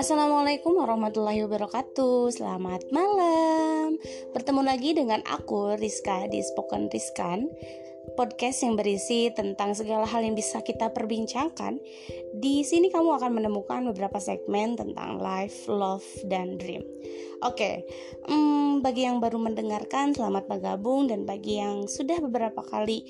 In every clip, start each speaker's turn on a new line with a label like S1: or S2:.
S1: Assalamualaikum warahmatullahi wabarakatuh. Selamat malam. Bertemu lagi dengan aku Rizka di Spoken Rizkan Podcast yang berisi tentang segala hal yang bisa kita perbincangkan. Di sini kamu akan menemukan beberapa segmen tentang life, love, dan dream. Oke, hmm, bagi yang baru mendengarkan selamat bergabung. Dan bagi yang sudah beberapa kali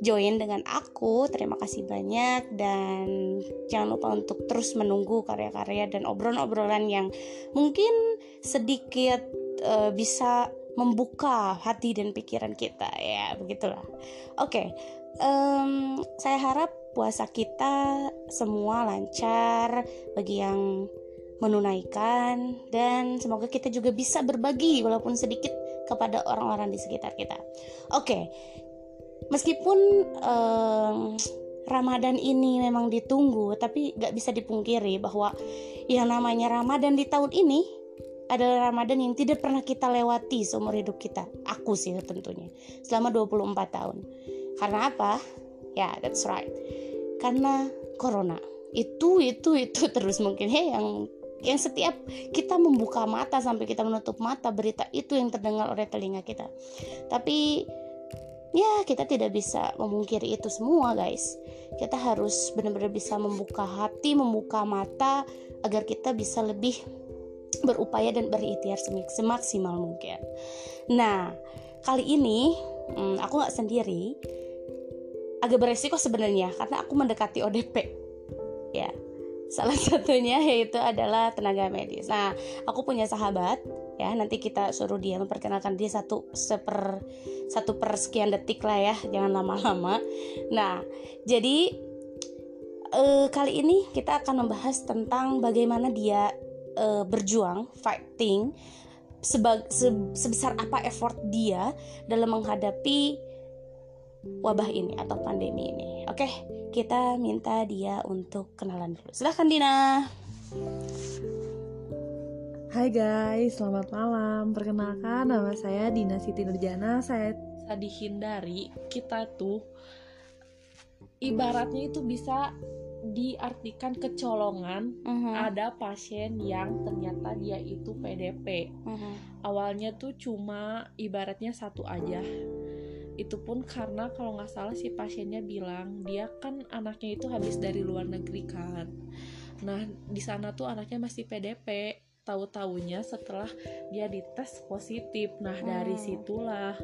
S1: join dengan aku. Terima kasih banyak dan jangan lupa untuk terus menunggu karya-karya dan obrolan-obrolan yang mungkin sedikit uh, bisa membuka hati dan pikiran kita ya begitulah. Oke, okay. um, saya harap puasa kita semua lancar bagi yang menunaikan dan semoga kita juga bisa berbagi walaupun sedikit kepada orang-orang di sekitar kita. Oke, okay, meskipun um, Ramadan ini memang ditunggu, tapi gak bisa dipungkiri bahwa yang namanya Ramadan di tahun ini adalah Ramadan yang tidak pernah kita lewati seumur hidup kita. Aku sih tentunya. Selama 24 tahun. Karena apa? Ya, yeah, that's right. Karena corona. Itu itu itu terus mungkin hey, yang yang setiap kita membuka mata sampai kita menutup mata berita itu yang terdengar oleh telinga kita. Tapi ya kita tidak bisa memungkiri itu semua guys. Kita harus benar-benar bisa membuka hati membuka mata agar kita bisa lebih berupaya dan berikhtiar semaksimal mungkin. Nah kali ini hmm, aku nggak sendiri. Agak beresiko sebenarnya karena aku mendekati ODP ya. Salah satunya yaitu adalah tenaga medis. Nah aku punya sahabat ya nanti kita suruh dia memperkenalkan dia satu seper satu per sekian detik lah ya jangan lama-lama. Nah jadi uh, kali ini kita akan membahas tentang bagaimana dia uh, berjuang fighting sebag, se, sebesar apa effort dia dalam menghadapi wabah ini atau pandemi ini. Oke kita minta dia untuk kenalan dulu. Silahkan Dina
S2: Hai guys, selamat malam. Perkenalkan nama saya Dina Siti Nurjana. Saya dihindari kita tuh ibaratnya itu bisa diartikan kecolongan uh mm-hmm. -huh. ada pasien yang ternyata dia itu PDP. Uh mm-hmm. -huh. Awalnya tuh cuma ibaratnya satu aja. Itu pun karena kalau nggak salah si pasiennya bilang dia kan anaknya itu habis dari luar negeri kan. Nah di sana tuh anaknya masih PDP tahu-taunya setelah dia dites positif. Nah hmm. dari situlah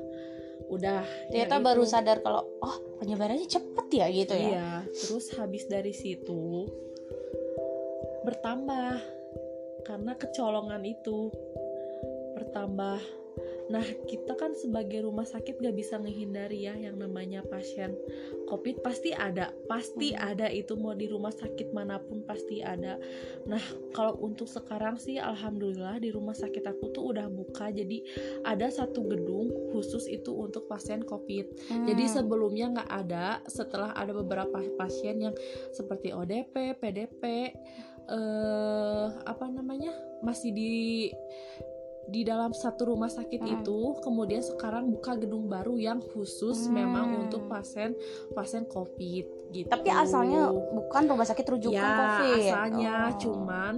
S2: udah
S1: ternyata baru sadar kalau oh penyebarannya cepet ya gitu ya?
S2: Iya terus habis dari situ bertambah. Karena kecolongan itu bertambah Nah, kita kan sebagai rumah sakit gak bisa menghindari ya yang namanya pasien COVID pasti ada, pasti hmm. ada itu mau di rumah sakit mana pun pasti ada. Nah, kalau untuk sekarang sih alhamdulillah di rumah sakit aku tuh udah buka jadi ada satu gedung khusus itu untuk pasien COVID. Hmm. Jadi sebelumnya nggak ada, setelah ada beberapa pasien yang seperti ODP, PDP, eh apa namanya masih di di dalam satu rumah sakit hmm. itu kemudian sekarang buka gedung baru yang khusus hmm. memang untuk pasien pasien covid gitu
S1: tapi asalnya bukan rumah sakit rujukan ya, covid
S2: asalnya oh. cuman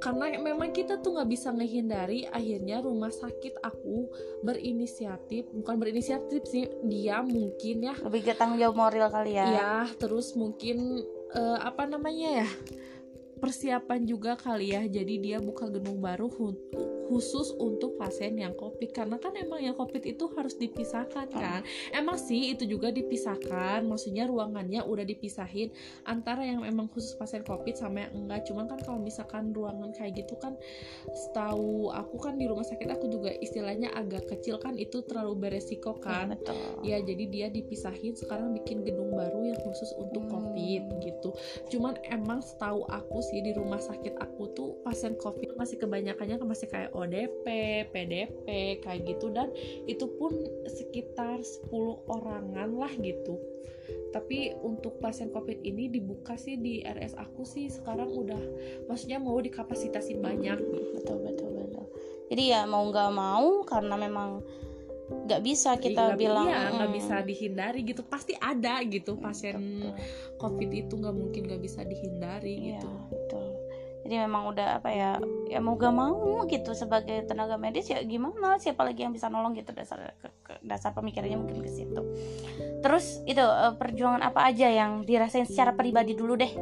S2: karena memang kita tuh nggak bisa menghindari akhirnya rumah sakit aku berinisiatif bukan berinisiatif sih dia mungkin ya
S1: lebih ke tanggung jawab moral kali ya
S2: ya terus mungkin uh, apa namanya ya persiapan juga kali ya jadi dia buka gedung baru khusus untuk pasien yang covid karena kan emang yang covid itu harus dipisahkan kan? Emang sih itu juga dipisahkan maksudnya ruangannya udah dipisahin antara yang emang khusus pasien covid sama yang enggak. Cuman kan kalau misalkan ruangan kayak gitu kan setahu aku kan di rumah sakit aku juga istilahnya agak kecil kan itu terlalu beresiko kan. ya, ya jadi dia dipisahin sekarang bikin gedung baru yang khusus untuk hmm. covid gitu. Cuman emang setahu aku sih di rumah sakit aku tuh pasien covid masih kebanyakannya masih kayak ODP, PDP kayak gitu dan itu pun sekitar 10 orangan lah gitu. Tapi untuk pasien COVID ini dibuka sih di RS aku sih sekarang udah maksudnya mau dikapasitasi banyak.
S1: Betul betul betul. Jadi ya mau nggak mau karena memang nggak bisa kita gak, bilang
S2: iya nggak hmm. bisa dihindari gitu pasti ada gitu pasien betul. covid itu nggak mungkin nggak bisa dihindari iya, gitu
S1: betul jadi memang udah apa ya ya mau gak mau gitu sebagai tenaga medis ya gimana siapa lagi yang bisa nolong gitu dasar dasar pemikirannya mungkin ke situ. Terus itu eh, perjuangan apa aja yang dirasain secara pribadi dulu deh?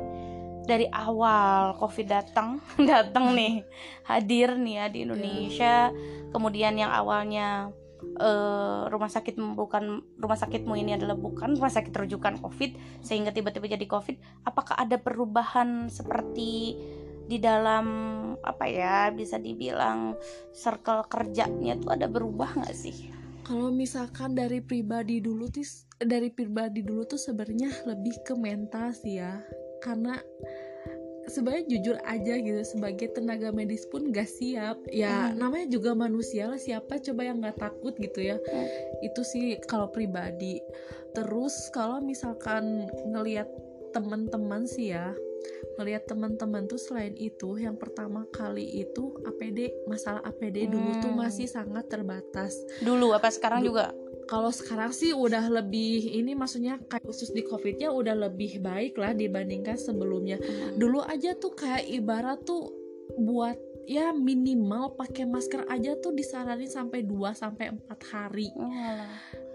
S1: Dari awal covid datang datang nih hadir nih ya di Indonesia. Kemudian yang awalnya uh, rumah sakit bukan rumah sakitmu ini adalah bukan rumah sakit rujukan covid sehingga tiba-tiba jadi covid. Apakah ada perubahan seperti di dalam apa ya bisa dibilang circle kerjanya tuh ada berubah nggak sih?
S2: Kalau misalkan dari pribadi dulu tuh dari pribadi dulu tuh sebenarnya lebih ke mental sih ya karena sebenarnya jujur aja gitu sebagai tenaga medis pun gak siap ya hmm. namanya juga manusia lah siapa coba yang nggak takut gitu ya hmm. itu sih kalau pribadi terus kalau misalkan ngelihat teman-teman sih ya melihat teman-teman tuh selain itu yang pertama kali itu APD masalah APD hmm. dulu tuh masih sangat terbatas
S1: dulu apa sekarang du juga
S2: kalau sekarang sih udah lebih ini maksudnya kayak khusus di covidnya udah lebih baik lah dibandingkan sebelumnya hmm. dulu aja tuh kayak ibarat tuh buat ya minimal pakai masker aja tuh disaranin sampai 2 sampai 4 hari. Oh,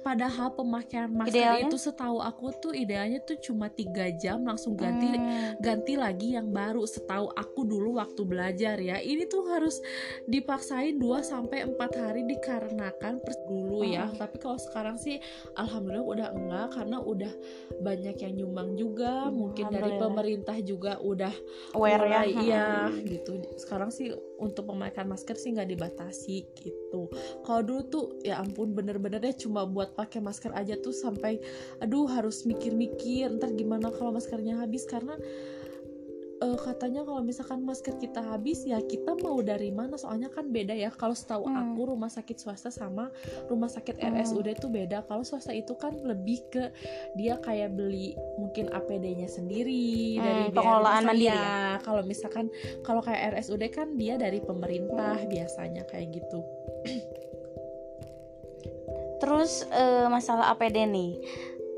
S2: padahal pemakaian masker idealnya? itu setahu aku tuh idealnya tuh cuma tiga jam langsung ganti hmm. ganti lagi yang baru setahu aku dulu waktu belajar ya ini tuh harus dipaksain 2 sampai empat hari dikarenakan dulu ya hmm. tapi kalau sekarang sih alhamdulillah udah enggak karena udah banyak yang nyumbang juga hmm, mungkin dari pemerintah juga udah
S1: aware ya
S2: iya hmm. gitu sekarang sih untuk pemakaian masker sih nggak dibatasi gitu. Kalau dulu tuh ya ampun bener-bener deh cuma buat pakai masker aja tuh sampai aduh harus mikir-mikir ntar gimana kalau maskernya habis. Karena uh, katanya kalau misalkan masker kita habis ya kita mau dari mana? Soalnya kan beda ya. Kalau setahu hmm. aku rumah sakit swasta sama rumah sakit hmm. RSUD itu beda. Kalau swasta itu kan lebih ke dia kayak beli mungkin APD-nya sendiri hmm, dari
S1: pengelolaan mandiri. ya
S2: kalau misalkan kalau kayak RSUD kan dia dari pemerintah hmm. biasanya kayak gitu.
S1: Terus uh, masalah APD nih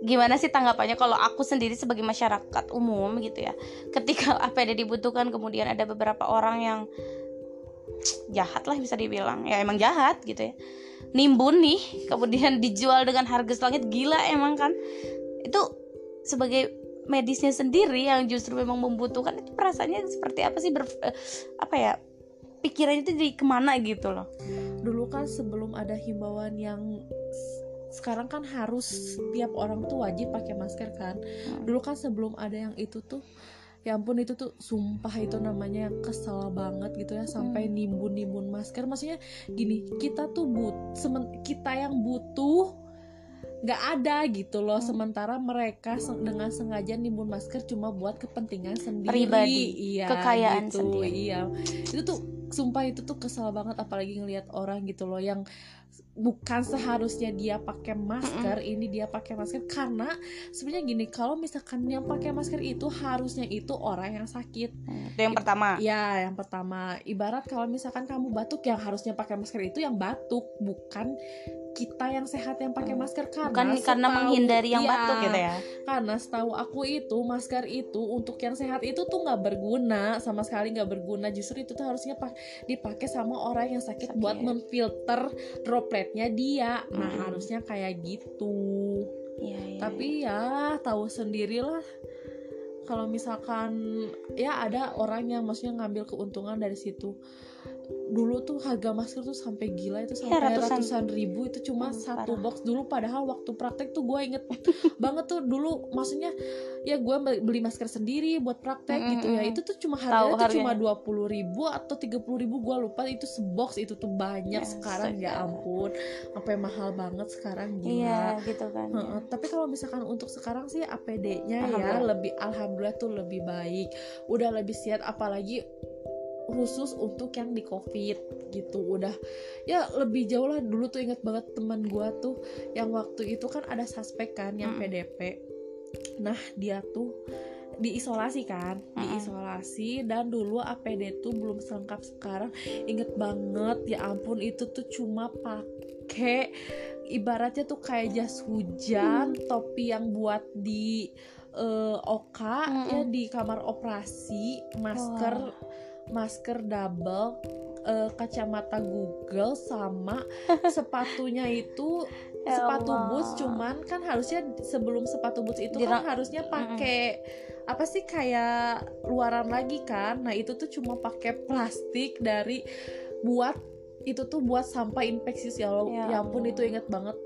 S1: gimana sih tanggapannya kalau aku sendiri sebagai masyarakat umum gitu ya? Ketika APD dibutuhkan kemudian ada beberapa orang yang jahat lah bisa dibilang. Ya emang jahat gitu ya. Nimbun nih kemudian dijual dengan harga selangit gila emang kan? Itu sebagai medisnya sendiri yang justru memang membutuhkan itu perasaannya seperti apa sih? Ber, eh, apa ya? Pikirannya itu jadi ke mana gitu loh.
S2: Dulu kan sebelum ada himbauan yang sekarang kan harus tiap orang tuh wajib pakai masker kan. Hmm. dulu kan sebelum ada yang itu tuh ya ampun itu tuh sumpah itu namanya kesel banget gitu ya sampai hmm. nimbun nimbun masker. Maksudnya gini kita tuh but semen, kita yang butuh nggak ada gitu loh. Hmm. sementara mereka dengan sengaja nimbun masker cuma buat kepentingan sendiri.
S1: Pribadi
S2: iya
S1: kekayaan
S2: gitu,
S1: sendiri.
S2: Iya. Itu tuh sumpah itu tuh kesal banget apalagi ngelihat orang gitu loh yang bukan seharusnya dia pakai masker mm -mm. ini dia pakai masker. Karena sebenarnya gini kalau misalkan yang pakai masker itu harusnya itu orang yang sakit.
S1: Itu yang pertama.
S2: ya yang pertama. Ibarat kalau misalkan kamu batuk yang harusnya pakai masker itu yang batuk bukan kita yang sehat yang pakai masker karena
S1: bukan setahu, karena menghindari yang ya, batuk gitu ya?
S2: Karena setahu aku itu masker itu untuk yang sehat itu tuh nggak berguna sama sekali nggak berguna. Justru itu tuh harusnya dipakai sama orang yang sakit, sakit. buat memfilter dropletnya dia. Nah hmm. harusnya kayak gitu. Ya, ya, tapi ya, ya tahu sendirilah. Kalau misalkan ya ada orang yang maksudnya ngambil keuntungan dari situ dulu tuh harga masker tuh sampai gila itu iya, sampai ya, ratusan. ratusan ribu itu cuma hmm, satu parah. box dulu padahal waktu praktek tuh gue inget banget tuh dulu maksudnya ya gue beli masker sendiri buat praktek mm -hmm. gitu ya itu tuh cuma harganya tuh cuma dua puluh ribu atau tiga puluh ribu gue lupa itu sebox itu tuh banyak ya, sekarang ya ampun sampai mahal banget sekarang gila
S1: iya gitu kan
S2: ya. tapi kalau misalkan untuk sekarang sih APD-nya ya lebih alhamdulillah tuh lebih baik udah lebih siap apalagi khusus untuk yang di covid gitu udah ya lebih jauh lah dulu tuh inget banget teman gue tuh yang waktu itu kan ada suspek kan yang hmm. PDP nah dia tuh diisolasi kan hmm. diisolasi dan dulu APD tuh belum selengkap sekarang inget banget ya ampun itu tuh cuma pakai ibaratnya tuh kayak jas hujan hmm. topi yang buat di uh, oka hmm. ya di kamar operasi masker masker double uh, kacamata Google sama sepatunya itu
S1: Ya
S2: sepatu boots cuman kan harusnya sebelum sepatu boots itu
S1: Dirang-
S2: kan harusnya pakai apa sih kayak luaran lagi kan. Nah itu tuh cuma pakai plastik dari buat itu tuh buat sampah infeksius ya Allah
S1: Ya
S2: ya ampun
S1: Allah.
S2: itu inget banget.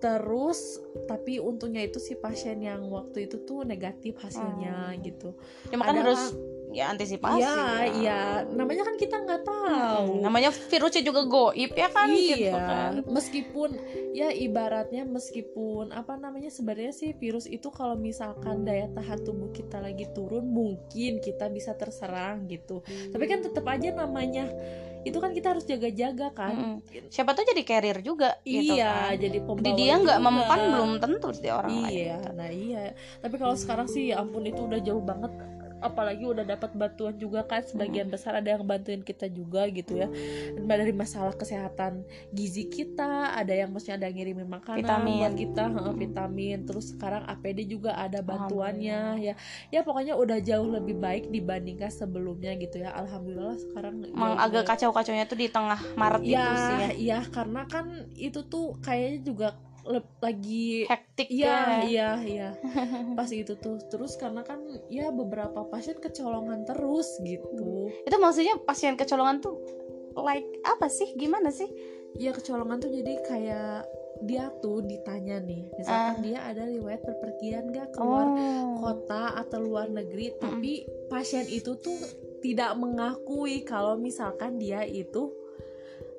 S2: Terus tapi untungnya itu si pasien yang waktu itu tuh negatif hasilnya
S1: Hmm.
S2: gitu.
S1: Cuma kan
S2: Ada
S1: harus
S2: kan-
S1: ya antisipasi.
S2: Iya,
S1: ya.
S2: iya. Namanya kan kita nggak tahu.
S1: Hmm, namanya virusnya juga goib ya kan gitu
S2: iya,
S1: kan.
S2: meskipun ya ibaratnya meskipun apa namanya sebenarnya sih virus itu kalau misalkan daya tahan tubuh kita lagi turun mungkin kita bisa terserang gitu. Tapi kan tetap aja namanya itu kan kita harus jaga-jaga kan.
S1: Mm-mm. Siapa tuh jadi carrier juga gitu
S2: iya,
S1: kan.
S2: jadi pembawa.
S1: Di dia nggak memekan belum tentu di orang lain.
S2: Iya, nah iya. Tapi kalau sekarang sih ya ampun itu udah jauh banget. Apalagi udah dapat bantuan juga kan sebagian besar ada yang bantuin kita juga gitu ya. Dari masalah kesehatan gizi kita, ada yang maksudnya ada yang ngirimin makanan
S1: Vitamin.
S2: buat kita, vitamin. Terus sekarang APD juga ada bantuannya ya. Ya pokoknya udah jauh lebih baik dibandingkan sebelumnya gitu ya. Alhamdulillah sekarang
S1: Emang
S2: jauh
S1: agak kacau-kacaunya tuh di tengah Maret
S2: Ya,
S1: itu sih ya.
S2: iya karena kan itu tuh kayaknya juga lagi
S1: Hektik
S2: Iya,
S1: ya.
S2: iya, iya. Pas itu tuh. Terus karena kan ya beberapa pasien kecolongan terus gitu.
S1: Itu maksudnya pasien kecolongan tuh like apa sih? Gimana sih?
S2: Ya kecolongan tuh jadi kayak dia tuh ditanya nih, misalkan
S1: Ah.
S2: dia ada riwayat berpergian gak keluar
S1: Oh.
S2: kota atau luar negeri, tapi pasien itu tuh tidak mengakui kalau misalkan dia itu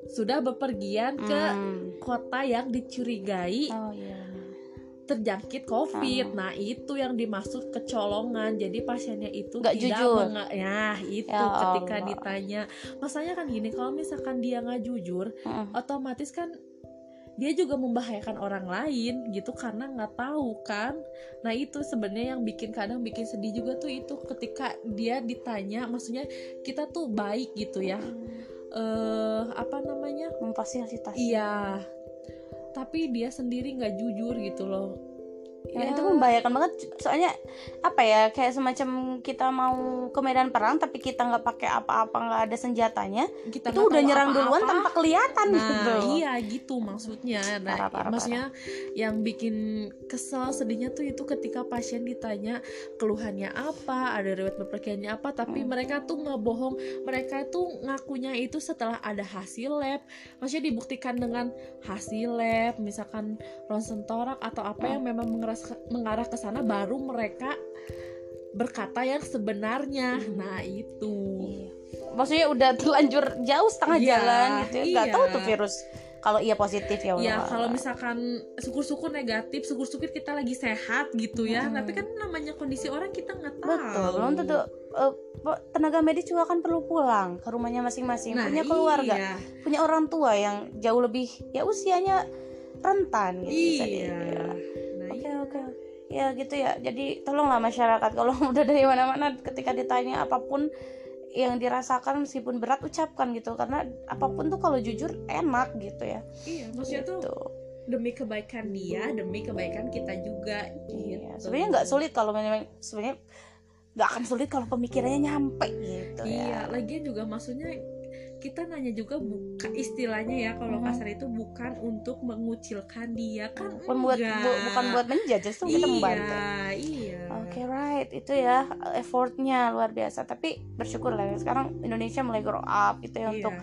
S2: sudah bepergian ke
S1: Hmm.
S2: kota yang dicurigai
S1: Oh iya.
S2: terjangkit COVID. Nah, itu yang dimaksud kecolongan. Jadi pasiennya itu
S1: Nggak
S2: tidak
S1: jujur.
S2: menga- ya, itu
S1: Ya
S2: ketika
S1: Allah.
S2: ditanya. Masanya kan gini, kalau misalkan dia nggak jujur,
S1: Mm-mm.
S2: otomatis kan dia juga membahayakan orang lain gitu karena nggak tahu kan. Nah, itu sebenarnya yang bikin kadang bikin sedih juga tuh itu ketika dia ditanya, maksudnya kita tuh baik gitu ya. Eh, apa namanya?
S1: Memfasilitasi.
S2: Iya. Tapi dia sendiri nggak jujur gitu loh.
S1: Ya, itu membahayakan banget soalnya apa ya kayak semacam kita mau ke medan perang tapi kita nggak pakai apa-apa nggak ada senjatanya
S2: kita
S1: itu udah nyerang
S2: apa-apa.
S1: duluan tanpa kelihatan
S2: Nah,
S1: gitu
S2: iya gitu maksudnya. Nah,
S1: Parah, parah,
S2: maksudnya yang bikin kesel sedihnya tuh itu ketika pasien ditanya keluhannya apa, ada riwayat bepergiannya apa, tapi
S1: Hmm.
S2: mereka tuh nggak bohong. Mereka tuh ngakunya itu setelah ada hasil lab. Maksudnya dibuktikan dengan hasil lab, misalkan ronsen torak atau apa
S1: Hmm.
S2: yang memang mengeras- mengarah ke sana baru mereka berkata yang sebenarnya.
S1: Hmm.
S2: Nah, itu.
S1: Iya. maksudnya udah terlanjur jauh setengah
S2: Iya,
S1: jalan gitu ya
S2: iya.
S1: tahu tuh virus kalau iya positif ya
S2: Ya
S1: Allah.
S2: kalau misalkan syukur-syukur negatif, syukur-syukur kita lagi sehat gitu ya.
S1: Hmm.
S2: Tapi kan namanya kondisi orang kita nggak tahu.
S1: betul belum tentu pe- tenaga medis juga kan perlu pulang ke rumahnya masing-masing
S2: Nah,
S1: punya keluarga
S2: Iya,
S1: punya orang tua yang jauh lebih ya usianya rentan gitu bisa
S2: iya.
S1: dibilang. Oke oke ya gitu ya jadi tolonglah masyarakat kalau udah dari mana-mana ketika ditanya apa pun yang dirasakan meskipun berat ucapkan gitu karena apa pun tuh kalau jujur enak gitu ya
S2: iya, maksudnya tuh
S1: gitu.
S2: demi kebaikan dia, demi kebaikan kita juga. Gitu.
S1: Iya, sebenarnya nggak sulit kalau memang sebenarnya nggak akan sulit kalau pemikirannya nyampe gitu
S2: Iya,
S1: ya.
S2: lagian juga maksudnya kita nanya juga bukan istilahnya ya kalau
S1: Mhm.
S2: kasar itu bukan untuk mengucilkan dia kan
S1: Bukan buat bu- bukan buat menjudge, justru kita membantu.
S2: Iya, iya.
S1: Oke right itu ya effortnya luar biasa tapi bersyukur lah ya, sekarang Indonesia mulai grow up gitu ya
S2: Iya.
S1: untuk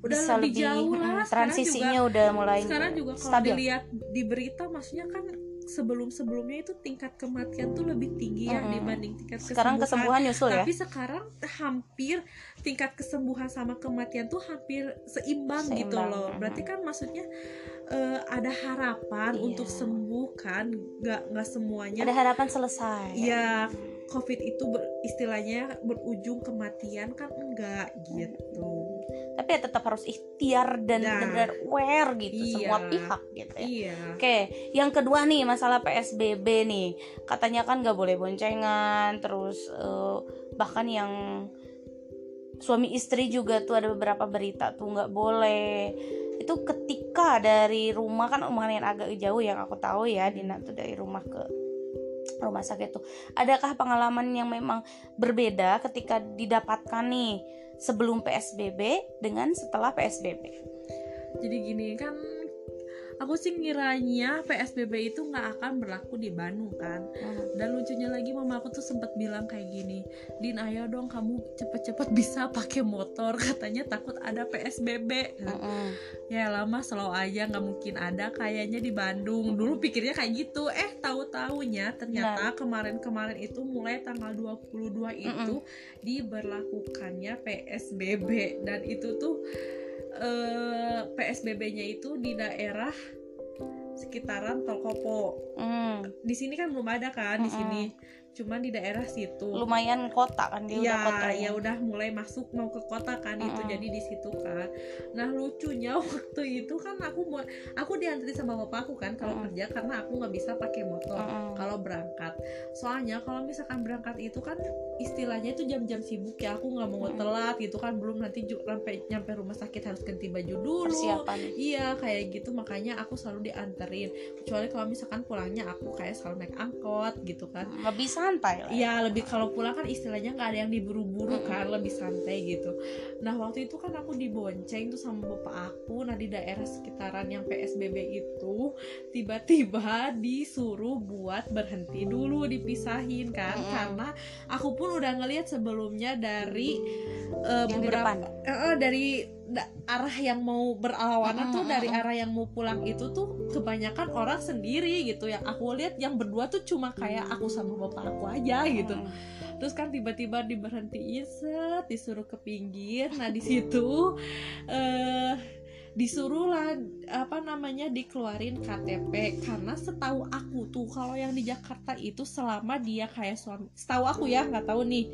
S2: udah
S1: bisa
S2: lebih,
S1: lebih
S2: jauh lah
S1: transisinya
S2: juga,
S1: udah mulai
S2: sekarang juga kalau
S1: stabil.
S2: dilihat di berita maksudnya kan sebelum sebelumnya itu tingkat kematian tuh lebih tinggi ya
S1: Mm-mm.
S2: dibanding tingkat
S1: sekarang kesembuhan nyusul ya
S2: tapi sekarang hampir tingkat kesembuhan sama kematian tuh hampir seimbang, gitu
S1: Seimbang,
S2: loh
S1: mm.
S2: berarti kan maksudnya eh, ada harapan
S1: Iya.
S2: untuk sembuh kan nggak nggak semuanya
S1: ada harapan selesai
S2: ya covid itu ber- istilahnya berujung kematian kan enggak gitu
S1: tapi ya tetap harus ikhtiar dan
S2: Nah.
S1: benar aware gitu
S2: Iya.
S1: semua pihak gitu ya
S2: iya
S1: Oke, yang kedua nih masalah PSBB nih, katanya kan nggak boleh boncengan, terus eh, bahkan yang suami istri juga tuh ada beberapa berita tuh nggak boleh. Itu ketika dari rumah kan lumayan agak jauh yang aku tahu ya, Dina tuh dari rumah ke rumah sakit tuh adakah pengalaman yang memang berbeda ketika didapatkan nih sebelum PSBB dengan setelah PSBB
S2: jadi gini kan aku sih ngiranya PSBB itu nggak akan berlaku di Bandung kan?
S1: Hmm.
S2: dan lucunya lagi mama aku tuh sempat bilang kayak gini Din ayo dong kamu cepet-cepet bisa pakai motor. Katanya takut ada PSBB
S1: Mm-mm.
S2: ya lama slow aja nggak mungkin ada kayaknya di Bandung. Dulu pikirnya kayak gitu. Eh tahu taunya ternyata kemarin-kemarin itu mulai tanggal 22 itu diberlakukannya PSBB dan itu tuh eh, PSBB-nya itu di daerah sekitaran Tol Kopo
S1: Mm.
S2: di sini kan belum ada kan di
S1: Mm-mm.
S2: sini cuman di daerah situ
S1: lumayan kota kan dia udah
S2: ya
S1: kota
S2: ya udah mulai masuk mau ke kota kan itu
S1: Mm-mm.
S2: jadi di situ kan nah lucunya waktu itu kan aku mau aku diantri sama bapakku kan kalau
S1: Mm-mm.
S2: kerja karena aku nggak bisa pakai motor
S1: Mm-mm.
S2: kalau berangkat soalnya kalau misalkan berangkat itu kan istilahnya itu jam-jam sibuk ya aku nggak mau
S1: Mm-mm.
S2: telat gitu kan belum nanti sampai nyampe rumah sakit harus ganti baju dulu
S1: persiapan
S2: Iya kayak gitu makanya aku selalu dianterin kecuali kalau misalkan pulangnya aku kayak selalu naik angkot gitu kan
S1: lebih santai lah ya.
S2: Iya lebih kalau pulang kan istilahnya nggak ada yang diburu-buru kan lebih santai gitu. Nah waktu itu kan aku dibonceng tuh sama bapak aku. Nah di daerah sekitaran yang PSBB itu tiba-tiba disuruh buat berhenti dulu dipisahin kan karena aku pun udah ngelihat sebelumnya dari eh,
S1: yang di
S2: beberapa
S1: depan.
S2: Eh, eh, dari da- arah yang mau berlawanan tuh
S1: Mm-mm,
S2: dari
S1: mm-mm.
S2: arah yang mau pulang itu tuh kebanyakan orang sendiri gitu. Yang aku lihat yang berdua tuh cuma kayak aku sama bapak aku aja gitu. Terus kan tiba-tiba diberhentiin set disuruh ke pinggir. Nah di situ eh disuruh lah apa namanya dikeluarin KTP karena setahu aku tuh kalau yang di Jakarta itu selama dia kayak suami setahu aku ya nggak tahu nih.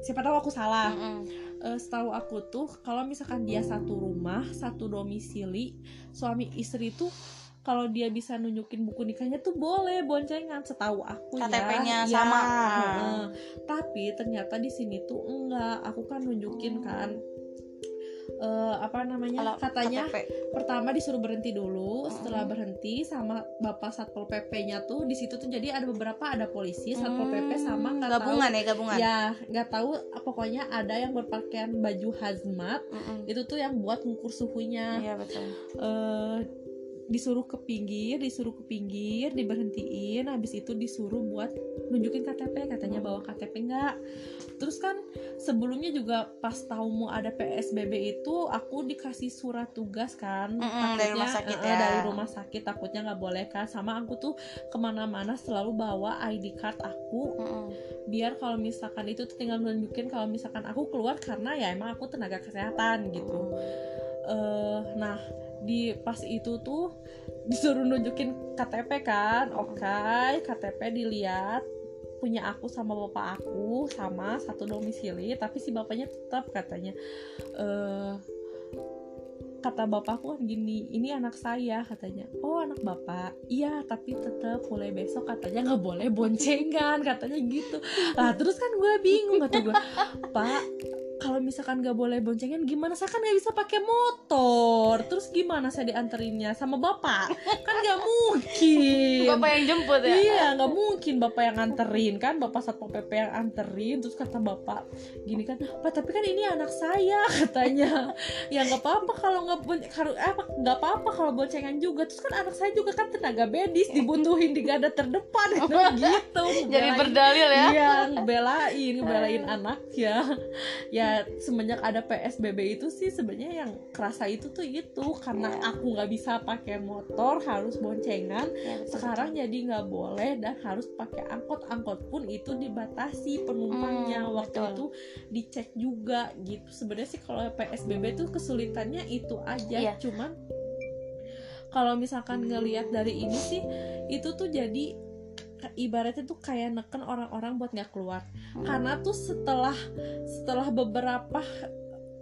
S2: Siapa tahu aku salah.
S1: Mm-mm.
S2: Eh, setahu aku tuh kalau misalkan dia satu rumah satu domisili suami istri tuh kalau dia bisa nunjukin buku nikahnya tuh boleh boncengan. Setahu aku ya.
S1: KTP-nya
S2: Ya,
S1: sama.
S2: tapi ternyata di sini tuh enggak. Aku kan nunjukin kan eh, apa namanya
S1: Kalau
S2: katanya
S1: KTP.
S2: pertama disuruh berhenti dulu setelah
S1: Mm.
S2: berhenti sama bapak satpol pp-nya tuh di situ tuh jadi ada beberapa ada polisi satpol pp sama nggak tahu
S1: gabungan ya gabungan
S2: ya nggak tahu pokoknya ada yang berpakaian baju hazmat
S1: Mm-mm.
S2: itu tuh yang buat ngukur suhunya
S1: iya betul
S2: eh disuruh ke pinggir disuruh ke pinggir diberhentiin habis itu disuruh buat nunjukin KTP katanya bawa KTP enggak terus kan sebelumnya juga pas tahu mau ada PSBB itu aku dikasih surat tugas kan
S1: Mm-mm, dari rumah sakit
S2: eh,
S1: ya.
S2: dari rumah sakit takutnya nggak boleh kan. Sama aku tuh ke mana-mana selalu bawa ID card aku.
S1: Mm-mm.
S2: biar kalau misalkan itu tinggal nunjukin kalau misalkan aku keluar karena ya emang aku tenaga kesehatan gitu. Eh nah di pas itu tuh disuruh nunjukin KTP kan oke KTP dilihat punya aku sama bapak aku sama satu domisili tapi si bapaknya tetap katanya eh kata bapakku kan gini ini anak saya katanya. Oh anak bapak? Iya tapi tetap mulai besok katanya. Nggak boleh boncengan katanya gitu. Lah terus kan gue bingung kata gue. Pak kalau misalkan nggak boleh boncengan gimana saya kan nggak bisa pakai motor? Terus gimana saya dianterinnya sama bapak? Kan nggak mungkin.
S1: Bapak yang jemput ya?
S2: Iya, nggak mungkin bapak yang nganterin kan, bapak satpol pp yang anterin, terus kata bapak gini kan, pak tapi kan ini anak saya katanya, ya nggak apa-apa kalau nggak bon- kalau apa nggak apa-apa kalau boncengan juga, terus kan anak saya juga kan tenaga medis dibutuhin di garda terdepan. Gitu,
S1: jadi berdalil ya?
S2: Iya, ngebelain, ngebelain anak ya. Ya semenjak ada PSBB itu sih sebenarnya yang kerasa itu tuh itu. Karena
S1: Iya.
S2: aku nggak bisa pakai motor harus boncengan.
S1: Ya, betul,
S2: sekarang jadi nggak boleh dan harus pakai angkot. Angkot pun itu dibatasi penumpangnya.
S1: Hmm,
S2: waktu
S1: betul.
S2: itu dicek juga gitu. Sebenarnya sih kalau PSBB itu kesulitannya itu aja.
S1: Iya.
S2: cuman kalau misalkan ngelihat dari ini sih itu tuh jadi ibaratnya tuh kayak neken orang-orang buat nggak keluar karena tuh setelah setelah beberapa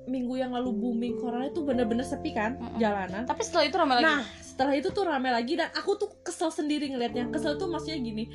S2: minggu yang lalu booming corona itu bener-bener sepi kan jalanan
S1: tapi setelah itu ramai lagi
S2: Nah, setelah itu tuh rame lagi dan aku tuh kesel sendiri ngelihatnya. Kesel tuh maksudnya gini.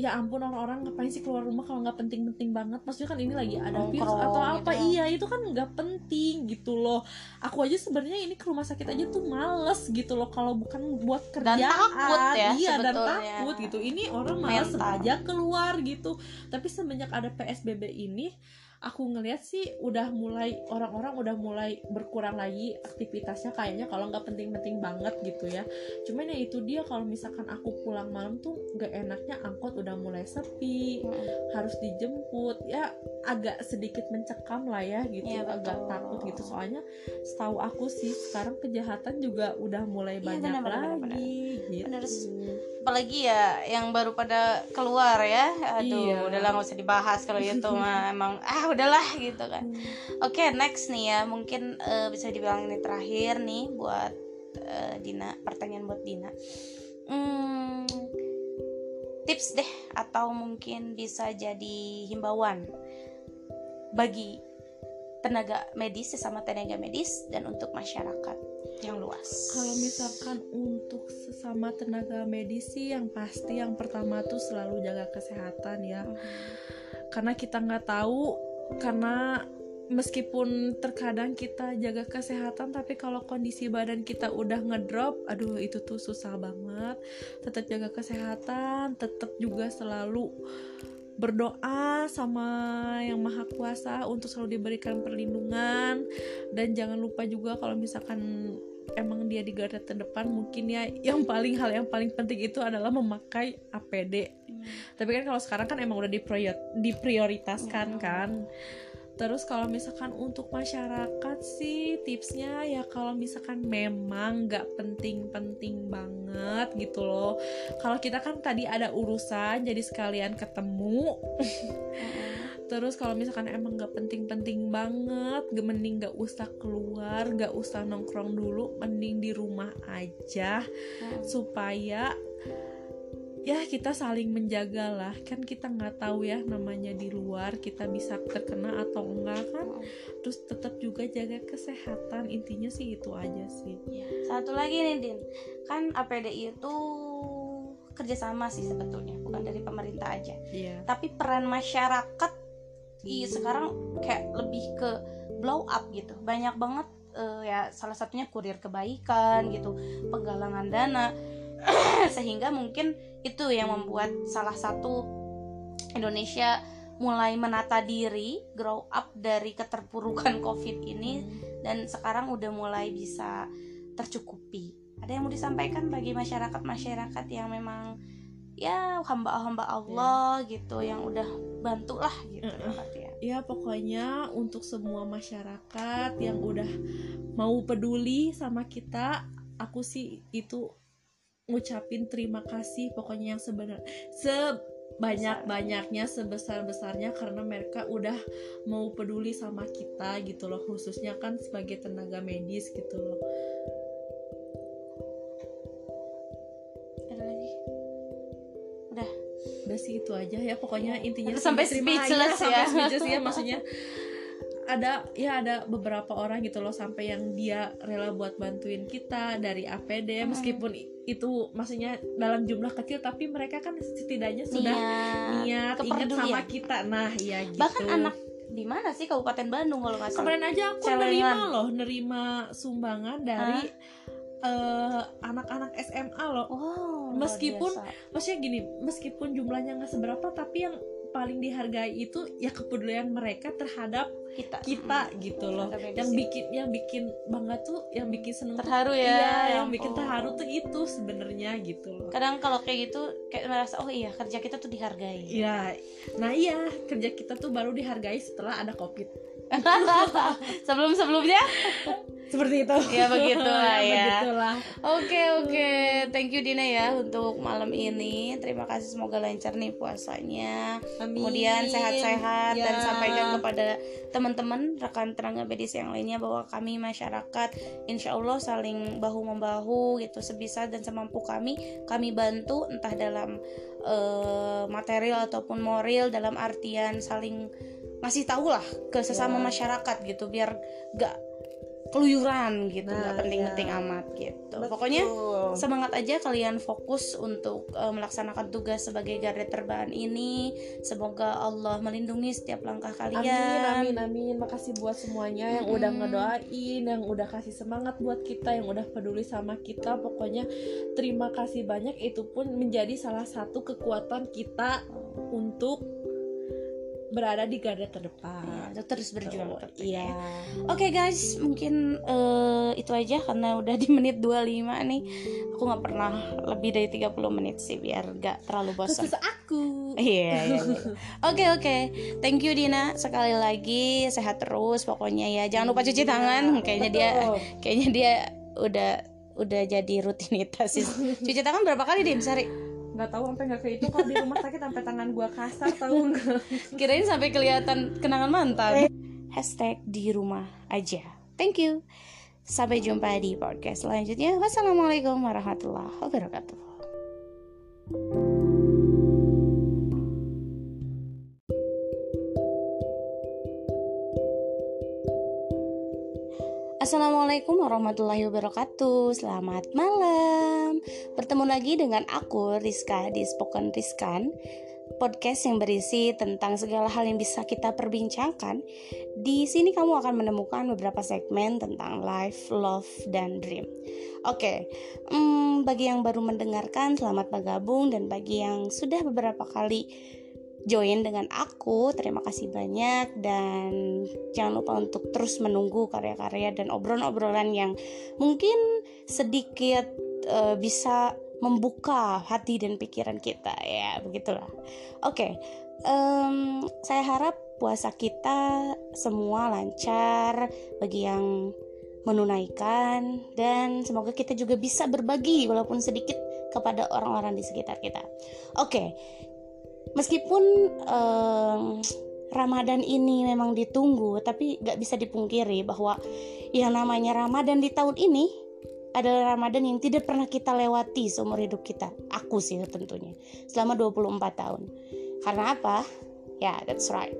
S2: Ya ampun orang-orang ngapain sih keluar rumah kalau nggak penting-penting banget? Maksudnya kan ini lagi ada virus atau
S1: gitu
S2: apa?
S1: ya.
S2: iya itu kan nggak penting gitu loh. Aku aja sebenarnya ini ke rumah sakit aja tuh males gitu loh kalau bukan buat
S1: Dan
S2: kerjaan.
S1: takut ya,
S2: iya dan takut gitu. Ini orang malas
S1: Mental.
S2: aja keluar gitu. Tapi semenjak ada psbb ini aku ngelihat sih udah mulai orang-orang udah mulai berkurang lagi aktivitasnya kayaknya kalau nggak penting-penting banget gitu ya. Cuman ya itu dia kalau misalkan aku pulang malam tuh nggak enaknya angkot udah mulai sepi
S1: Mm-mm.
S2: harus dijemput. Ya agak sedikit mencekam lah ya gitu
S1: Iya,
S2: agak takut gitu. Soalnya setahu aku sih sekarang kejahatan juga udah mulai
S1: Iya,
S2: banyak
S1: benar, benar, benar,
S2: lagi gitu.
S1: Benar. apalagi ya yang baru pada keluar ya. Aduh
S2: Iya.
S1: udahlah nggak usah dibahas kalau itu mah. Emang ah udahlah gitu kan
S2: Hmm.
S1: oke next nih ya mungkin eh, bisa dibilang ini terakhir nih buat eh, Dina pertanyaan buat Dina Hmm, tips deh atau mungkin bisa jadi himbauan bagi tenaga medis sesama tenaga medis dan untuk masyarakat yang luas
S2: Kalau misalkan untuk sesama tenaga medis sih yang pasti yang pertama tuh selalu jaga kesehatan ya.
S1: Mhm.
S2: Karena kita nggak tahu karena meskipun terkadang kita jaga kesehatan tapi kalau kondisi badan kita udah ngedrop aduh itu tuh susah banget. Tetap jaga kesehatan tetap juga selalu berdoa sama yang maha kuasa untuk selalu diberikan perlindungan. Dan jangan lupa juga kalau misalkan emang dia di garda terdepan mungkin ya yang paling hal yang paling penting itu adalah memakai APD
S1: Hmm.
S2: tapi kan kalau sekarang kan emang udah diprior- diprioritaskan
S1: Hmm.
S2: kan terus kalau misalkan untuk masyarakat sih tipsnya ya kalau misalkan memang nggak penting-penting banget gitu loh kalau kita kan tadi ada urusan jadi sekalian ketemu
S1: Mhm.
S2: terus kalau misalkan emang nggak penting-penting banget gak mending nggak usah keluar nggak usah nongkrong dulu mending di rumah aja
S1: Mhm.
S2: supaya ya kita saling menjaga lah. Kan kita nggak tahu ya namanya di luar kita bisa terkena atau enggak kan.
S1: Mhm.
S2: terus tetap juga jaga kesehatan. Intinya sih itu aja sih.
S1: Ya, satu lagi nih Din, kan APD itu kerjasama sih sebetulnya, bukan dari pemerintah aja.
S2: iya.
S1: Tapi peran masyarakat i sekarang kayak lebih ke blow up gitu. Banyak banget eh, ya salah satunya kurir kebaikan gitu, penggalangan dana, sehingga mungkin itu yang membuat salah satu Indonesia mulai menata diri, grow up dari keterpurukan COVID ini dan sekarang udah mulai bisa tercukupi. Ada yang mau disampaikan bagi masyarakat-masyarakat yang memang ya hamba-hamba Allah gitu yang udah bantu lah gitu
S2: Mm-mm.
S1: artinya.
S2: ya pokoknya untuk semua masyarakat yang udah mau peduli sama kita aku sih itu ngucapin terima kasih pokoknya yang sebenarnya sebanyak banyaknya sebesar besarnya karena mereka udah mau peduli sama kita gitu loh khususnya kan sebagai tenaga medis gitu loh
S1: udah
S2: sih itu aja ya. Pokoknya intinya
S1: Udah sampai
S2: terima aja,
S1: speechless
S2: sampai
S1: ya.
S2: speechless ya. Maksudnya ada ya ada beberapa orang gitu loh sampai yang dia rela buat bantuin kita dari APD
S1: Mm-mm.
S2: meskipun i- itu maksudnya dalam jumlah kecil tapi mereka kan setidaknya sudah
S1: Niat,
S2: niat ingat sama kita. Nah iya gitu.
S1: Bahkan anak di mana sih? Kabupaten Bandung kalau nggak salah.
S2: kemarin aja aku
S1: Celengan.
S2: nerima loh nerima sumbangan dari eh, anak-anak SMA loh
S1: Wow,
S2: Meskipun-
S1: biasa.
S2: maksudnya gini meskipun jumlahnya nggak seberapa tapi yang paling dihargai itu ya kepedulian mereka terhadap
S1: kita
S2: kita
S1: Mm.
S2: gitu loh
S1: Tenaga medis
S2: yang
S1: ya.
S2: bikin yang bikin bangga tuh yang bikin seneng tuh
S1: terharu ya.
S2: iya
S1: ya
S2: yang bikin
S1: ampun.
S2: terharu tuh itu sebenarnya gitu loh
S1: Kadang kalau kayak gitu kayak merasa oh iya kerja kita tuh dihargai.
S2: Iya, nah iya kerja kita tuh baru dihargai setelah ada covid
S1: Sebelum sebelumnya
S2: seperti itu
S1: Ya, begitulah ya.
S2: begitulah.
S1: Oke oke, thank you Dina ya untuk malam ini. Terima kasih semoga lancar nih puasanya.
S2: Amin.
S1: Kemudian sehat-sehat dan
S2: Ya.
S1: sampaikan kepada teman-teman rekan tenaga medis yang lainnya bahwa kami masyarakat insya Allah saling bahu membahu gitu sebisa dan semampu kami kami bantu entah dalam eh, material ataupun moral dalam artian saling ngasih tahu lah ke sesama
S2: Ya.
S1: masyarakat gitu biar gak keluyuran gitu nggak
S2: Nah,
S1: penting-penting
S2: ya.
S1: amat gitu
S2: Betul.
S1: pokoknya semangat aja kalian fokus untuk eh, melaksanakan tugas sebagai garda terdepan ini semoga Allah melindungi setiap langkah kalian
S2: Amin, amin, amin. Makasih buat semuanya yang udah
S1: Mm-mm.
S2: ngedoain, yang udah kasih semangat buat kita, yang udah peduli sama kita. Pokoknya terima kasih banyak. Itu pun menjadi salah satu kekuatan kita untuk berada di garda terdepan.
S1: Ya, terus berjuang tetap
S2: Iya.
S1: ya. Oke guys, mungkin eh, itu aja karena udah di menit 25 nih. Aku nggak pernah lebih dari 30 menit sih biar nggak terlalu bosan.
S2: Khusus aku.
S1: Iya, iya, iya. Oke, oke. Thank you Dina sekali lagi. Sehat terus pokoknya ya. Jangan lupa cuci tangan. Kayaknya dia kayaknya dia udah udah jadi rutinitas sih. Cuci tangan berapa kali Din sehari?
S2: Nggak tahu sampai nggak kehitung kalau di rumah sakit sampai tangan gua kasar tahu nggak
S1: Kirain sampai kelihatan kenangan mantan. Hashtag di rumah aja. Thank you. Sampai jumpa di podcast selanjutnya. Wassalamualaikum warahmatullahi wabarakatuh. Assalamualaikum warahmatullahi wabarakatuh. Selamat malam. Bertemu lagi dengan aku Rizka di Spoken Rizkan Podcast yang berisi tentang segala hal yang bisa kita perbincangkan. Di sini kamu akan menemukan beberapa segmen tentang life, love, dan dream. Oke, hmm, bagi yang baru mendengarkan selamat bergabung. Dan bagi yang sudah beberapa kali join dengan aku. Terima kasih banyak dan jangan lupa untuk terus menunggu karya-karya dan obrolan-obrolan yang mungkin sedikit eh, bisa membuka hati dan pikiran kita ya begitulah. Oke, em, saya harap puasa kita semua lancar bagi yang menunaikan dan semoga kita juga bisa berbagi walaupun sedikit kepada orang-orang di sekitar kita. Oke, meskipun em, Ramadan ini memang ditunggu, tapi gak bisa dipungkiri bahwa yang namanya Ramadan di tahun ini adalah Ramadan yang tidak pernah kita lewati seumur hidup kita. Aku sih tentunya selama 24 tahun. Karena apa? Ya, that's right.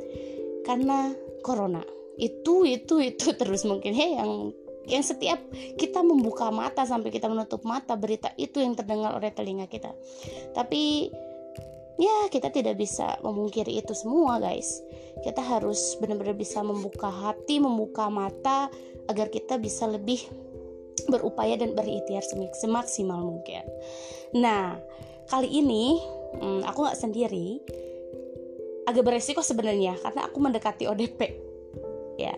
S1: Karena corona. Itu itu itu terus mungkin ya yang yang setiap kita membuka mata sampai kita menutup mata berita itu yang terdengar oleh telinga kita. Tapi ya kita tidak bisa memungkiri itu semua guys. Kita harus benar-benar bisa membuka hati membuka mata agar kita bisa lebih berupaya dan berikhtiar semak- semaksimal mungkin. Nah kali ini hmm, aku nggak sendiri. Agak beresiko sebenarnya karena aku mendekati ODP ya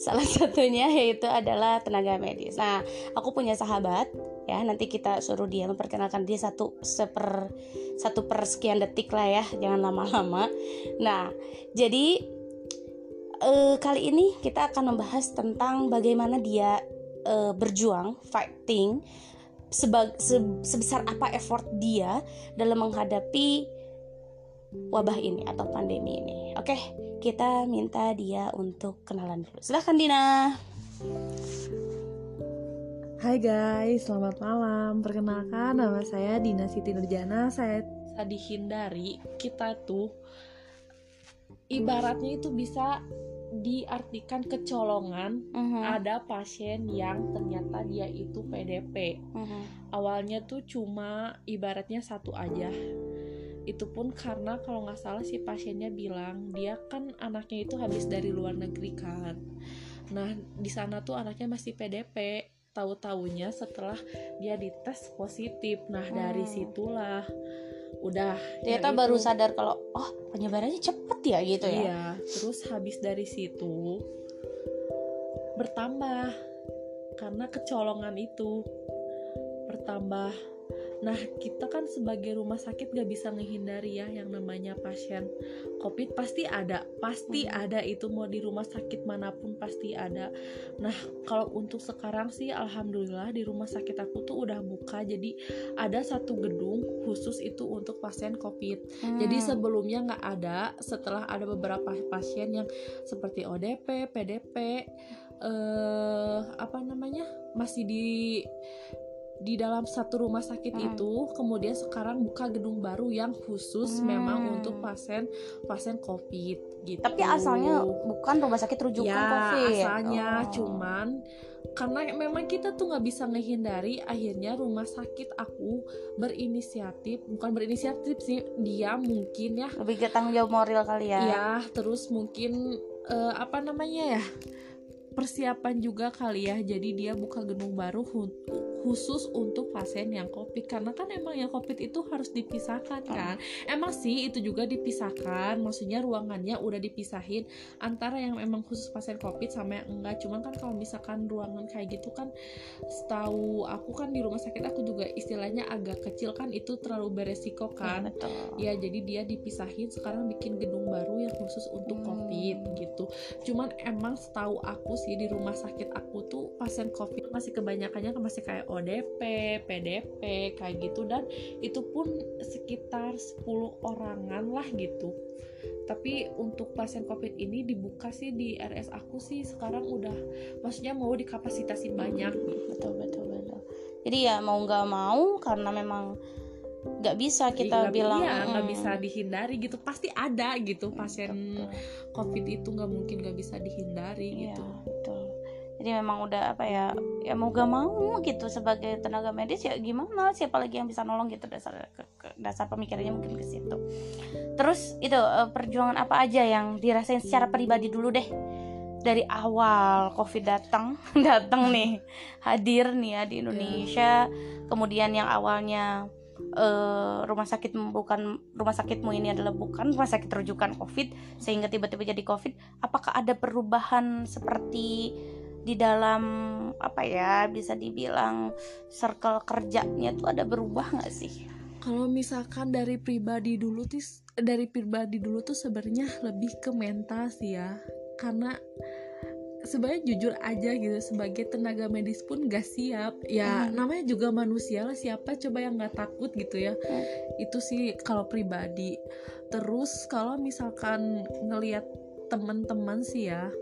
S1: salah satunya yaitu adalah tenaga medis. Nah aku punya sahabat ya nanti kita suruh dia memperkenalkan dia satu seper satu per sekian detik lah ya jangan lama-lama. Nah jadi eh, kali ini kita akan membahas tentang bagaimana dia eh, berjuang fighting sebag- se- sebesar apa effort dia dalam menghadapi wabah ini atau pandemi ini. Oke kita minta dia untuk kenalan dulu. Silahkan Dina
S2: Hai guys, selamat malam. Perkenalkan nama saya Dina Siti Nurjana. Saya bisa dihindari kita tuh ibaratnya itu bisa diartikan kecolongan
S1: Mhm,
S2: ada pasien yang ternyata dia itu PDP.
S1: mhm,
S2: Awalnya tuh cuma ibaratnya satu aja. Itu pun karena kalau nggak salah si pasiennya bilang dia kan anaknya itu habis dari luar negeri kan. Nah di sana tuh anaknya masih PDP. Tahu-taunya setelah dia dites positif. Nah dari
S1: Hmm.
S2: situlah udah
S1: ternyata
S2: ya
S1: baru
S2: itu.
S1: sadar kalau oh penyebarannya cepet ya gitu ya
S2: Iya, terus habis dari situ bertambah karena kecolongan itu bertambah. Nah, kita kan sebagai rumah sakit gak bisa menghindari ya yang namanya pasien COVID pasti ada, pasti
S1: Hmm.
S2: ada itu mau di rumah sakit mana pun pasti ada. Nah, kalau untuk sekarang sih alhamdulillah di rumah sakit aku tuh udah buka jadi ada satu gedung khusus itu untuk pasien COVID.
S1: Hmm.
S2: Jadi sebelumnya nggak ada, setelah ada beberapa pasien yang seperti ODP, PDP, eh apa namanya masih di di dalam satu rumah sakit
S1: Hmm.
S2: itu kemudian sekarang buka gedung baru yang khusus
S1: Hmm.
S2: memang untuk pasien pasien covid gitu
S1: Tapi asalnya bukan rumah sakit rujukan
S2: ya
S1: COVID.
S2: asalnya
S1: Oh.
S2: cuman karena memang kita tuh nggak bisa menghindari akhirnya rumah sakit aku berinisiatif bukan berinisiatif sih dia mungkin ya
S1: lebih ke tanggung jawab moral kali ya.
S2: ya terus mungkin eh, apa namanya ya persiapan juga kali ya jadi dia buka gedung baru khusus untuk pasien yang covid karena kan emang yang covid itu harus dipisahkan kan? Emang sih itu juga dipisahkan maksudnya ruangannya udah dipisahin antara yang memang khusus pasien covid sama yang enggak. Cuman kan kalau misalkan ruangan kayak gitu kan setahu aku kan di rumah sakit aku juga istilahnya agak kecil kan itu terlalu beresiko
S1: Iya,
S2: kan.
S1: betul.
S2: ya jadi dia dipisahin sekarang bikin gedung baru yang khusus untuk
S1: Hmm.
S2: covid gitu. Cuman emang setahu aku sih di rumah sakit aku tuh pasien covid masih kebanyakannya kan masih kayak ODP PDP kayak gitu. Dan itu pun sekitar 10 orangan lah gitu. Tapi untuk pasien covid ini dibuka sih di RS aku sih sekarang udah maksudnya mau dikapasitasi banyak.
S1: Betul betul betul. Jadi ya mau nggak mau karena memang nggak bisa kita
S2: Nggak-
S1: bilang
S2: iya nggak
S1: mm,
S2: bisa dihindari gitu. Pasti ada gitu pasien
S1: betul.
S2: covid itu nggak mungkin nggak bisa dihindari
S1: Iya,
S2: gitu.
S1: betul. Jadi memang udah apa ya, ya mau gak mau gitu sebagai tenaga medis ya gimana? Siapa lagi yang bisa nolong gitu? Dasar dasar pemikirannya mungkin ke situ. Terus itu eh, perjuangan apa aja yang dirasain secara pribadi dulu deh? Dari awal covid datang datang nih hadir nih ya di Indonesia. Kemudian yang awalnya eh, rumah sakit bukan rumah sakitmu ini adalah bukan rumah sakit rujukan covid sehingga tiba-tiba jadi covid. Apakah ada perubahan seperti di dalam apa ya bisa dibilang circle kerjanya tuh ada berubah nggak sih?
S2: Kalau misalkan dari pribadi dulu tuh dari pribadi dulu tuh sebenarnya lebih ke mental sih ya. Karena sebenarnya jujur aja gitu sebagai tenaga medis pun gak siap. Ya
S1: Hmm.
S2: namanya juga manusia lah siapa coba yang nggak takut gitu ya.
S1: Hmm.
S2: itu sih kalau pribadi. Terus kalau misalkan ngelihat teman-teman sih ya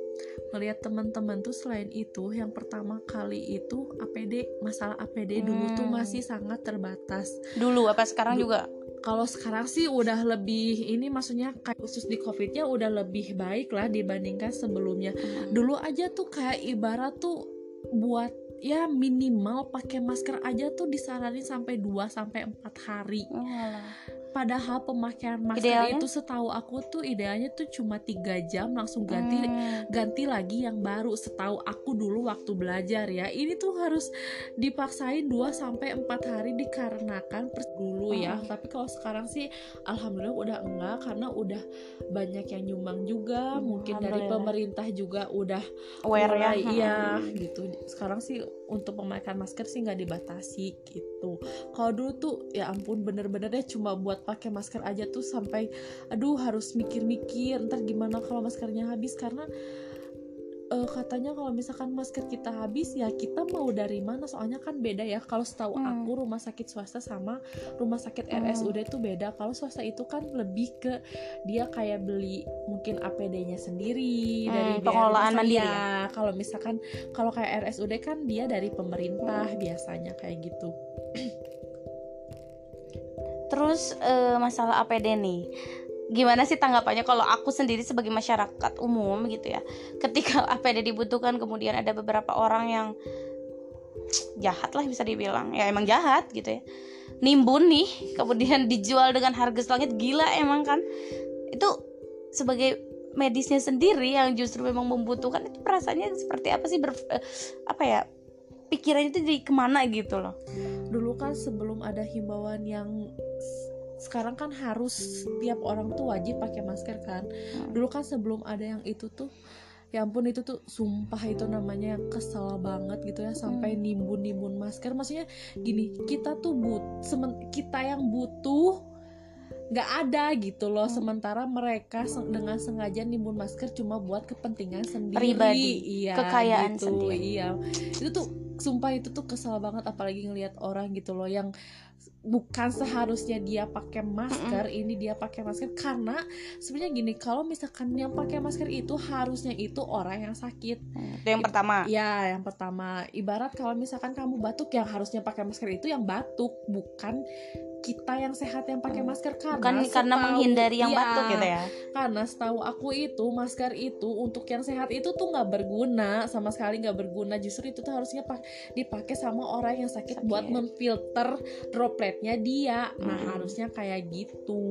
S2: ngelihat teman-teman tuh selain itu yang pertama kali itu APD masalah APD dulu tuh
S1: Hmm.
S2: masih sangat terbatas.
S1: Dulu apa sekarang
S2: Du-
S1: juga?
S2: Kalau sekarang sih udah lebih ini maksudnya kayak khusus di covidnya udah lebih baik lah dibandingkan sebelumnya. Dulu aja tuh kayak ibarat tuh buat ya minimal pakai masker aja tuh disaranin sampai 2 sampai 4 hari.
S1: Oh.
S2: Padahal pemakaian masker
S1: Idealnya?
S2: itu setahu aku tuh idealnya tuh cuma tiga jam langsung ganti
S1: Hmm.
S2: ganti lagi yang baru setahu aku dulu waktu belajar ya ini tuh harus dipaksain 2 sampai 4 hari dikarenakan pers dulu ya
S1: Hmm.
S2: tapi kalau sekarang sih alhamdulillah udah enggak karena udah banyak yang nyumbang juga
S1: Hmm,
S2: mungkin dari pemerintah juga udah
S1: aware ya
S2: iya
S1: Hmm.
S2: gitu sekarang sih untuk pemakaian masker sih nggak dibatasi gitu kalau dulu tuh ya ampun bener-bener deh cuma buat pakai masker aja tuh sampai aduh harus mikir-mikir ntar gimana kalau maskernya habis. Karena eh, katanya kalau misalkan masker kita habis ya kita mau dari mana? Soalnya kan beda ya. Kalau setahu
S1: Hmm.
S2: aku rumah sakit swasta sama rumah sakit
S1: Hmm.
S2: RSUD itu beda. Kalau swasta itu kan lebih ke dia kayak beli mungkin APD-nya sendiri
S1: Hmm,
S2: dari
S1: pengelolaan mandiri
S2: Ya, kalau misalkan kalau kayak RSUD kan dia dari pemerintah biasanya kayak gitu
S1: Terus eh, masalah APD nih, gimana sih tanggapannya kalau aku sendiri sebagai masyarakat umum gitu ya, ketika APD dibutuhkan kemudian ada beberapa orang yang jahat lah bisa dibilang, ya emang jahat gitu ya, nimbun nih, kemudian dijual dengan harga selangit gila emang kan, itu sebagai medisnya sendiri yang justru memang membutuhkan itu perasaannya seperti apa sih? Ber, eh, apa ya? Pikirannya itu jadi ke mana gitu loh
S2: dulu kan sebelum ada himbauan yang sekarang kan harus tiap orang tuh wajib pakai masker kan
S1: Hmm.
S2: dulu kan sebelum ada yang itu tuh ya ampun itu tuh sumpah itu namanya kesel banget gitu ya sampai
S1: Hmm.
S2: nimbun nimbun masker maksudnya gini kita tuh but semen, kita yang butuh nggak ada gitu loh.
S1: Hmm.
S2: sementara mereka se- dengan sengaja nimbun masker cuma buat kepentingan sendiri.
S1: Pribadi,
S2: iya
S1: kekayaan
S2: gitu,
S1: sendiri.
S2: iya. Itu tuh sumpah itu tuh kesal banget apalagi ngelihat orang gitu loh yang bukan seharusnya dia pakai masker ini dia pakai masker. Karena sebenarnya gini kalau misalkan yang pakai masker itu harusnya itu orang yang sakit.
S1: Itu yang pertama.
S2: ya yang pertama. Ibarat kalau misalkan kamu batuk yang harusnya pakai masker itu yang batuk bukan kita yang sehat yang pakai masker karena
S1: bukan karena
S2: setahu-
S1: menghindari yang
S2: Iya,
S1: batuk gitu ya?
S2: karena setahu aku itu masker itu untuk yang sehat itu tuh nggak berguna sama sekali nggak berguna. Justru itu tuh harusnya pak dipakai sama orang yang sakit,
S1: Sakit.
S2: buat memfilter dropletnya dia. Nah harusnya kayak gitu.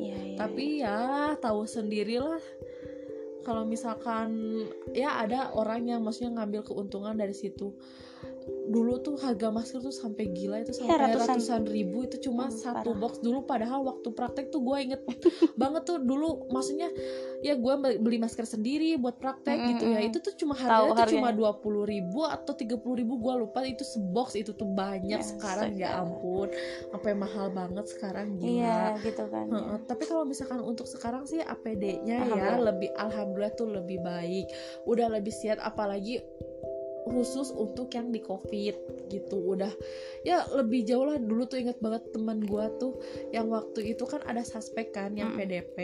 S1: Iya, iya,
S2: tapi ya tahu sendirilah. Kalau misalkan ya ada orang yang maksudnya ngambil keuntungan dari situ dulu tuh harga masker tuh sampai gila itu sampai
S1: ratusan.
S2: ratusan. ribu itu cuma
S1: Hmm,
S2: satu
S1: parah.
S2: box dulu padahal waktu praktek tuh gue inget banget tuh dulu maksudnya ya gue beli masker sendiri buat praktek
S1: Mm,
S2: gitu ya
S1: mm,
S2: itu tuh cuma harganya tuh cuma dua puluh ribu atau tiga puluh ribu gue lupa itu sebox itu tuh banyak
S1: Ya,
S2: sekarang ya ampun sampai mahal banget sekarang gila
S1: iya gitu kan ya.
S2: Tapi kalau misalkan untuk sekarang sih APD-nya ya lebih alhamdulillah tuh lebih baik. Udah lebih siap apalagi khusus untuk yang di Covid gitu. Udah ya lebih jauh lah dulu tuh inget banget teman gua tuh yang waktu itu kan ada suspek kan yang
S1: Mm.
S2: PDP.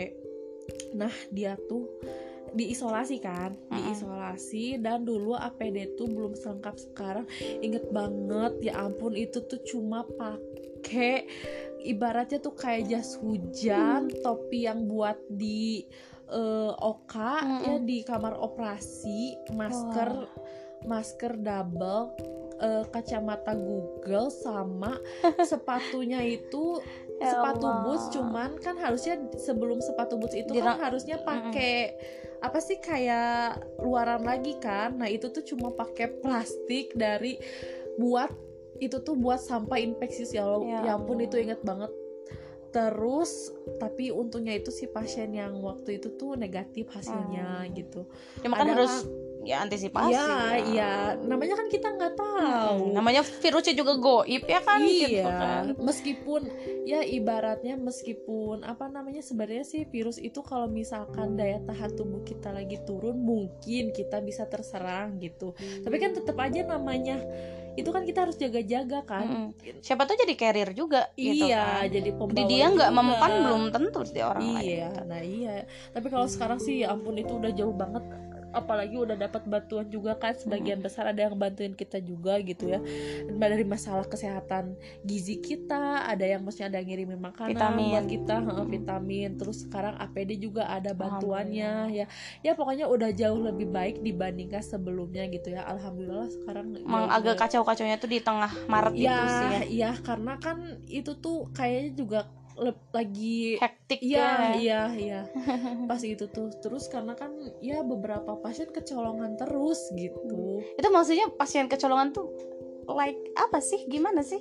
S2: Nah, dia tuh diisolasi kan,
S1: Mm-mm.
S2: diisolasi dan dulu APD tuh belum selengkap sekarang. Inget banget ya ampun itu tuh cuma pakai ibaratnya tuh kayak jas hujan, topi yang buat di eh, oka
S1: Mm-mm.
S2: ya di kamar operasi, masker masker double eh, kacamata Google sama sepatunya itu
S1: Ya
S2: sepatu boots cuman kan harusnya sebelum sepatu boots itu
S1: Dira-
S2: kan harusnya pakai apa sih kayak luaran lagi kan. Nah itu tuh cuma pakai plastik dari buat itu tuh buat sampah infeksius ya Allah
S1: Ya
S2: ya ampun
S1: Allah.
S2: itu inget banget. Terus tapi untungnya itu si pasien yang waktu itu tuh negatif hasilnya
S1: Hmm.
S2: gitu.
S1: Cuma kan
S2: Ada
S1: harus ya antisipasi
S2: Iya,
S1: ya.
S2: iya. Namanya kan kita nggak tahu.
S1: Hmm, namanya virusnya juga goib ya kan gitu
S2: iya,
S1: kan
S2: meskipun ya ibaratnya meskipun apa namanya sebenarnya sih virus itu kalau misalkan daya tahan tubuh kita lagi turun mungkin kita bisa terserang gitu. Tapi kan tetap aja namanya itu kan kita harus jaga-jaga kan.
S1: Mm-mm. siapa tuh jadi carrier juga gitu
S2: iya,
S1: kan
S2: jadi
S1: di
S2: pembawa.
S1: dia nggak mempan belum tentu di orang lain
S2: Iya, nah iya. Tapi kalau sekarang sih ya ampun itu udah jauh banget apalagi udah dapat bantuan juga kan sebagian besar ada yang bantuin kita juga gitu ya. Dari masalah kesehatan gizi kita ada yang maksudnya ada yang ngirimin makanan
S1: Vitamin.
S2: buat kita vitamin. Terus sekarang APD juga ada bantuannya ya. Ya pokoknya udah jauh lebih baik dibandingkan sebelumnya gitu ya. Alhamdulillah sekarang
S1: emang
S2: ya
S1: agak
S2: udah-
S1: kacau-kacaunya tuh di tengah Maret itu
S2: ya
S1: sih ya.
S2: iya karena kan itu tuh kayaknya juga lagi
S1: hektik
S2: Iya,
S1: ya
S2: iya, iya. Pas itu tuh. Terus karena kan ya beberapa pasien kecolongan terus gitu.
S1: itu maksudnya pasien kecolongan tuh like apa sih gimana sih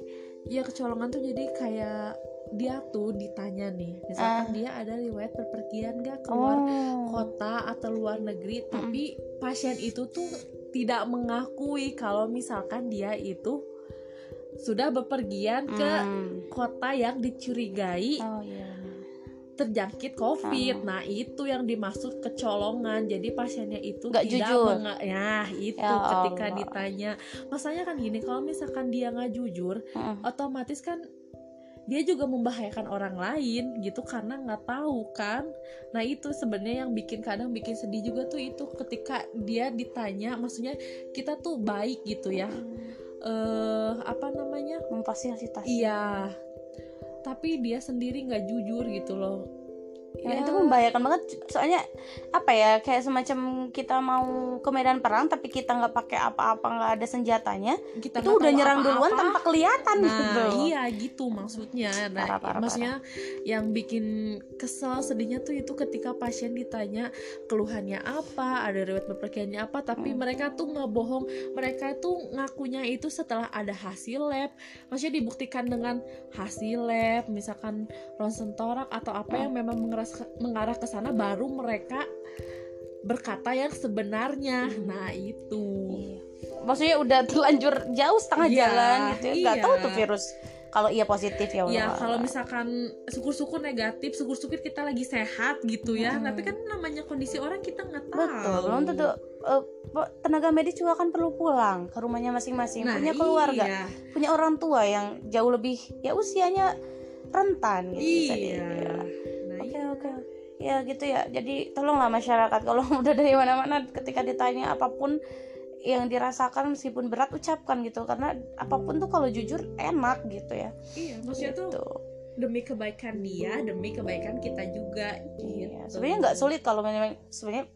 S2: Ya kecolongan tuh jadi kayak dia tuh ditanya nih, misalkan
S1: Ah.
S2: dia ada riwayat berpergian gak keluar
S1: oh
S2: kota atau luar negeri, tapi pasien itu tuh tidak mengakui kalau misalkan dia itu sudah bepergian ke
S1: Hmm.
S2: kota yang dicurigai
S1: oh iya
S2: terjangkit COVID. Nah, itu yang dimaksud kecolongan. Jadi pasiennya itu
S1: Nggak
S2: tidak
S1: jujur.
S2: menga- ya, itu
S1: Ya
S2: ketika
S1: Allah.
S2: ditanya. Masanya kan gini, kalau misalkan dia nggak jujur,
S1: Mm-mm.
S2: otomatis kan dia juga membahayakan orang lain gitu karena nggak tahu kan. Nah, itu sebenarnya yang bikin kadang bikin sedih juga tuh itu ketika dia ditanya, maksudnya kita tuh baik gitu ya. Eh, apa namanya?
S1: memfasilitasi
S2: Iya. Tapi dia sendiri nggak jujur gitu loh.
S1: Ya, itu membahayakan banget soalnya apa ya kayak semacam kita mau ke medan perang tapi kita nggak pakai apa-apa nggak ada senjatanya
S2: kita
S1: itu udah nyerang duluan
S2: apa-apa.
S1: tanpa kelihatan
S2: Nah,
S1: gitu
S2: iya gitu maksudnya. Nah,
S1: Parah, parah,
S2: maksudnya yang bikin kesel sedihnya tuh itu ketika pasien ditanya keluhannya apa, ada riwayat bepergiannya apa, tapi
S1: Hmm.
S2: mereka tuh nggak bohong. Mereka tuh ngakunya itu setelah ada hasil lab. Maksudnya dibuktikan dengan hasil lab, misalkan ronsen torak atau apa
S1: Hmm.
S2: yang memang mengeras- mengarah ke sana baru mereka berkata yang sebenarnya.
S1: Hmm.
S2: Nah, itu.
S1: Iya. maksudnya udah terlanjur jauh setengah
S2: Iya,
S1: jalan gitu ya nggak
S2: iya.
S1: tahu tuh virus kalau iya positif ya
S2: Ya kalau misalkan syukur-syukur negatif, syukur-syukur kita lagi sehat gitu ya.
S1: Hmm.
S2: Tapi kan namanya kondisi orang kita nggak tahu.
S1: betul belum tentu eh, tenaga medis juga kan perlu pulang ke rumahnya masing-masing
S2: Nah,
S1: punya keluarga
S2: iya.
S1: punya orang tua yang jauh lebih ya usianya rentan gitu bisa
S2: iya
S1: ya. Oke
S2: iya.
S1: oke. Ya gitu ya. Jadi tolonglah masyarakat. Kalau udah dari mana-mana ketika ditanya apa pun yang dirasakan meskipun berat ucapkan gitu. Karena apa pun tuh kalau jujur enak gitu ya.
S2: Iya maksudnya tuh
S1: gitu.
S2: demi kebaikan dia demi kebaikan kita juga gitu.
S1: Iya, sebenarnya nggak sulit kalau memang sebenarnya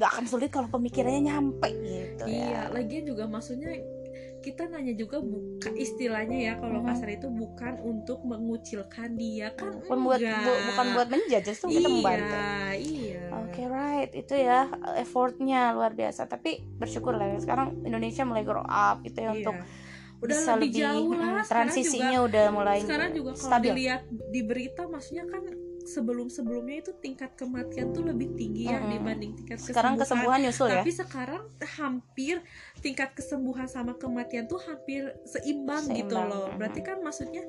S1: nggak akan sulit kalau pemikirannya nyampe gitu
S2: iya
S1: ya.
S2: lagian juga maksudnya kita nanya juga bukan istilahnya ya kalau
S1: Mhm.
S2: kasar itu bukan untuk mengucilkan dia kan
S1: bukan buat bu- bukan buat justru kita
S2: iya,
S1: membantu
S2: iya
S1: Oke right itu ya effortnya luar biasa tapi bersyukur lah ya, sekarang Indonesia mulai grow up gitu ya
S2: Iya.
S1: untuk
S2: udah
S1: bisa
S2: lebih,
S1: lebih
S2: jauh lah
S1: transisinya
S2: juga,
S1: udah mulai
S2: sekarang juga kalau
S1: stabil.
S2: dilihat di berita maksudnya kan sebelum sebelumnya itu tingkat kematian tuh lebih tinggi ya
S1: Mm-mm.
S2: dibanding tingkat
S1: sekarang kesembuhan nyusul ya?
S2: Tapi sekarang hampir tingkat kesembuhan sama kematian tuh hampir seimbang, gitu
S1: Seimbang,
S2: loh.
S1: mhm.
S2: berarti kan maksudnya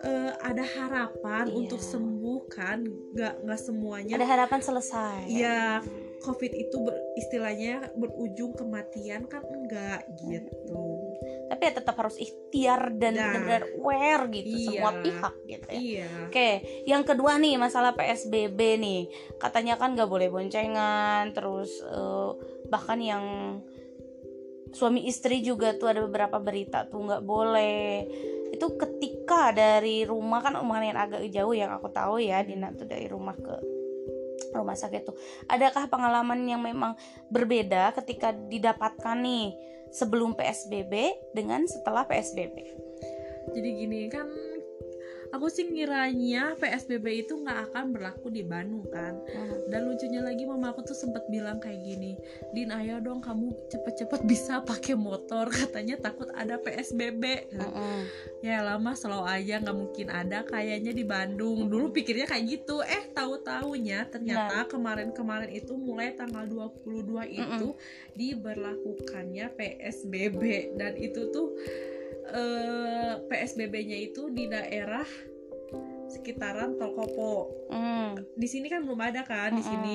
S2: eh, ada harapan
S1: Iya.
S2: untuk sembuh kan? Nggak nggak semuanya.
S1: Ada harapan selesai.
S2: Iya, covid itu ber- istilahnya berujung kematian kan enggak gitu
S1: tapi ya tetap harus ikhtiar dan
S2: Nah.
S1: benar-benar aware gitu
S2: Iya.
S1: semua pihak gitu ya
S2: iya
S1: Oke, yang kedua nih masalah PSBB nih, katanya kan nggak boleh boncengan, terus eh, bahkan yang suami istri juga tuh ada beberapa berita tuh nggak boleh. Itu ketika dari rumah kan lumayan agak jauh yang aku tahu ya, Dina tuh dari rumah ke rumah sakit tuh. Adakah pengalaman yang memang berbeda ketika didapatkan nih sebelum PSBB dengan setelah PSBB?
S2: jadi gini kan aku sih ngiranya PSBB itu nggak akan berlaku di Bandung kan? Dan lucunya lagi mama aku tuh sempat bilang kayak gini Din ayo dong kamu cepet-cepet bisa pakai motor. Katanya takut ada PSBB
S1: Mm-mm.
S2: ya lama slow aja nggak mungkin ada kayaknya di Bandung. Dulu pikirnya kayak gitu. Eh tahu taunya ternyata kemarin-kemarin itu mulai tanggal 22 itu diberlakukannya PSBB dan itu tuh eh, PSBB-nya itu di daerah sekitaran Tol Kopo
S1: Mm.
S2: di sini kan belum ada kan di
S1: Mm-mm.
S2: sini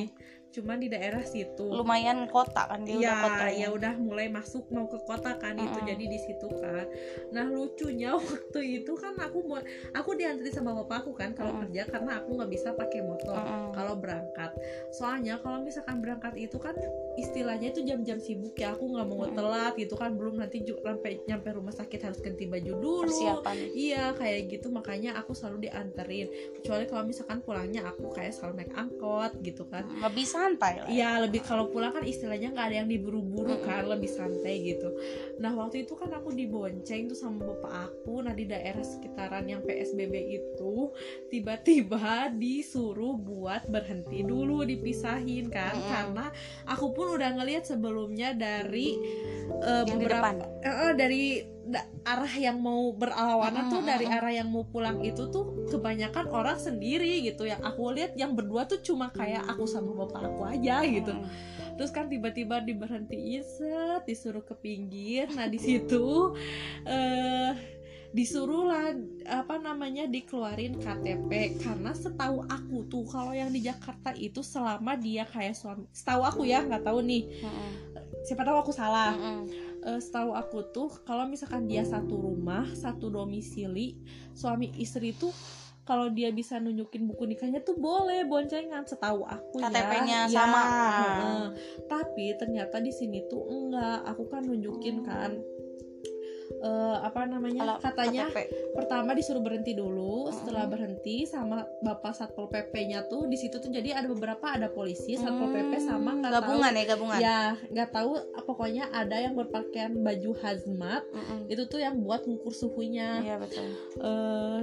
S2: cuman di daerah situ.
S1: Lumayan kota kan dia udah kota
S2: ya. ya udah mulai masuk mau ke kota kan itu
S1: Mm-mm.
S2: jadi di situ kan. Nah lucunya waktu itu kan aku mau aku diantri sama bapakku kan kalau
S1: Mm-mm.
S2: kerja karena aku nggak bisa pakai motor
S1: Mm-mm.
S2: kalau berangkat. Soalnya kalau misalkan berangkat itu kan istilahnya itu jam-jam sibuk ya aku nggak mau
S1: Mm-mm.
S2: telat gitu kan. Belum nanti sampai nyampe rumah sakit harus ganti baju dulu.
S1: Persiapan.
S2: Iya kayak gitu. Makanya aku selalu dianterin. Kecuali kalau misalkan pulangnya aku kayak selalu naik angkot gitu kan.
S1: Lebih santai lah
S2: Iya lebih kalau pulang kan istilahnya nggak ada yang diburu-buru
S1: Mm-mm.
S2: kan lebih santai gitu. Nah waktu itu kan aku dibonceng tuh sama bapak aku. Nah di daerah sekitaran yang PSBB itu tiba-tiba disuruh buat berhenti dulu dipisahin kan
S1: Mm-mm.
S2: karena aku pun udah ngelihat sebelumnya dari eh,
S1: yang di
S2: beberapa
S1: depan.
S2: Eh, eh, dari da- arah yang mau berlawanan tuh dari arah yang mau pulang itu tuh kebanyakan orang sendiri gitu. Yang aku lihat yang berdua tuh cuma kayak aku sama bapak aku aja gitu. Terus kan tiba-tiba diberhentiin set disuruh ke pinggir. Nah di situ eh disuruh lah apa namanya dikeluarin KTP karena setahu aku tuh kalau yang di Jakarta itu selama dia kayak suami setahu aku ya nggak tahu nih.
S1: Mm-mm.
S2: Siapa tahu aku salah.
S1: Mm-mm.
S2: Eh, setahu aku tuh kalau misalkan dia satu rumah satu domisili suami istri tuh kalau dia bisa nunjukin buku nikahnya tuh boleh boncengan. Setahu aku
S1: KTP-nya
S2: ya
S1: sama.
S2: Ya, heeh. tapi ternyata di sini tuh enggak. Aku kan nunjukin kan eh, apa namanya
S1: Kalau
S2: katanya
S1: KTP.
S2: pertama disuruh berhenti dulu setelah berhenti sama bapak satpol pp-nya tuh di situ tuh jadi ada beberapa ada polisi satpol pp
S1: Hmm,
S2: sama nggak
S1: gabungan
S2: tahu
S1: ya gabungan
S2: ya nggak tahu pokoknya ada yang berpakaian baju hazmat
S1: Mm-mm.
S2: itu tuh yang buat ngukur suhunya
S1: iya betul
S2: eh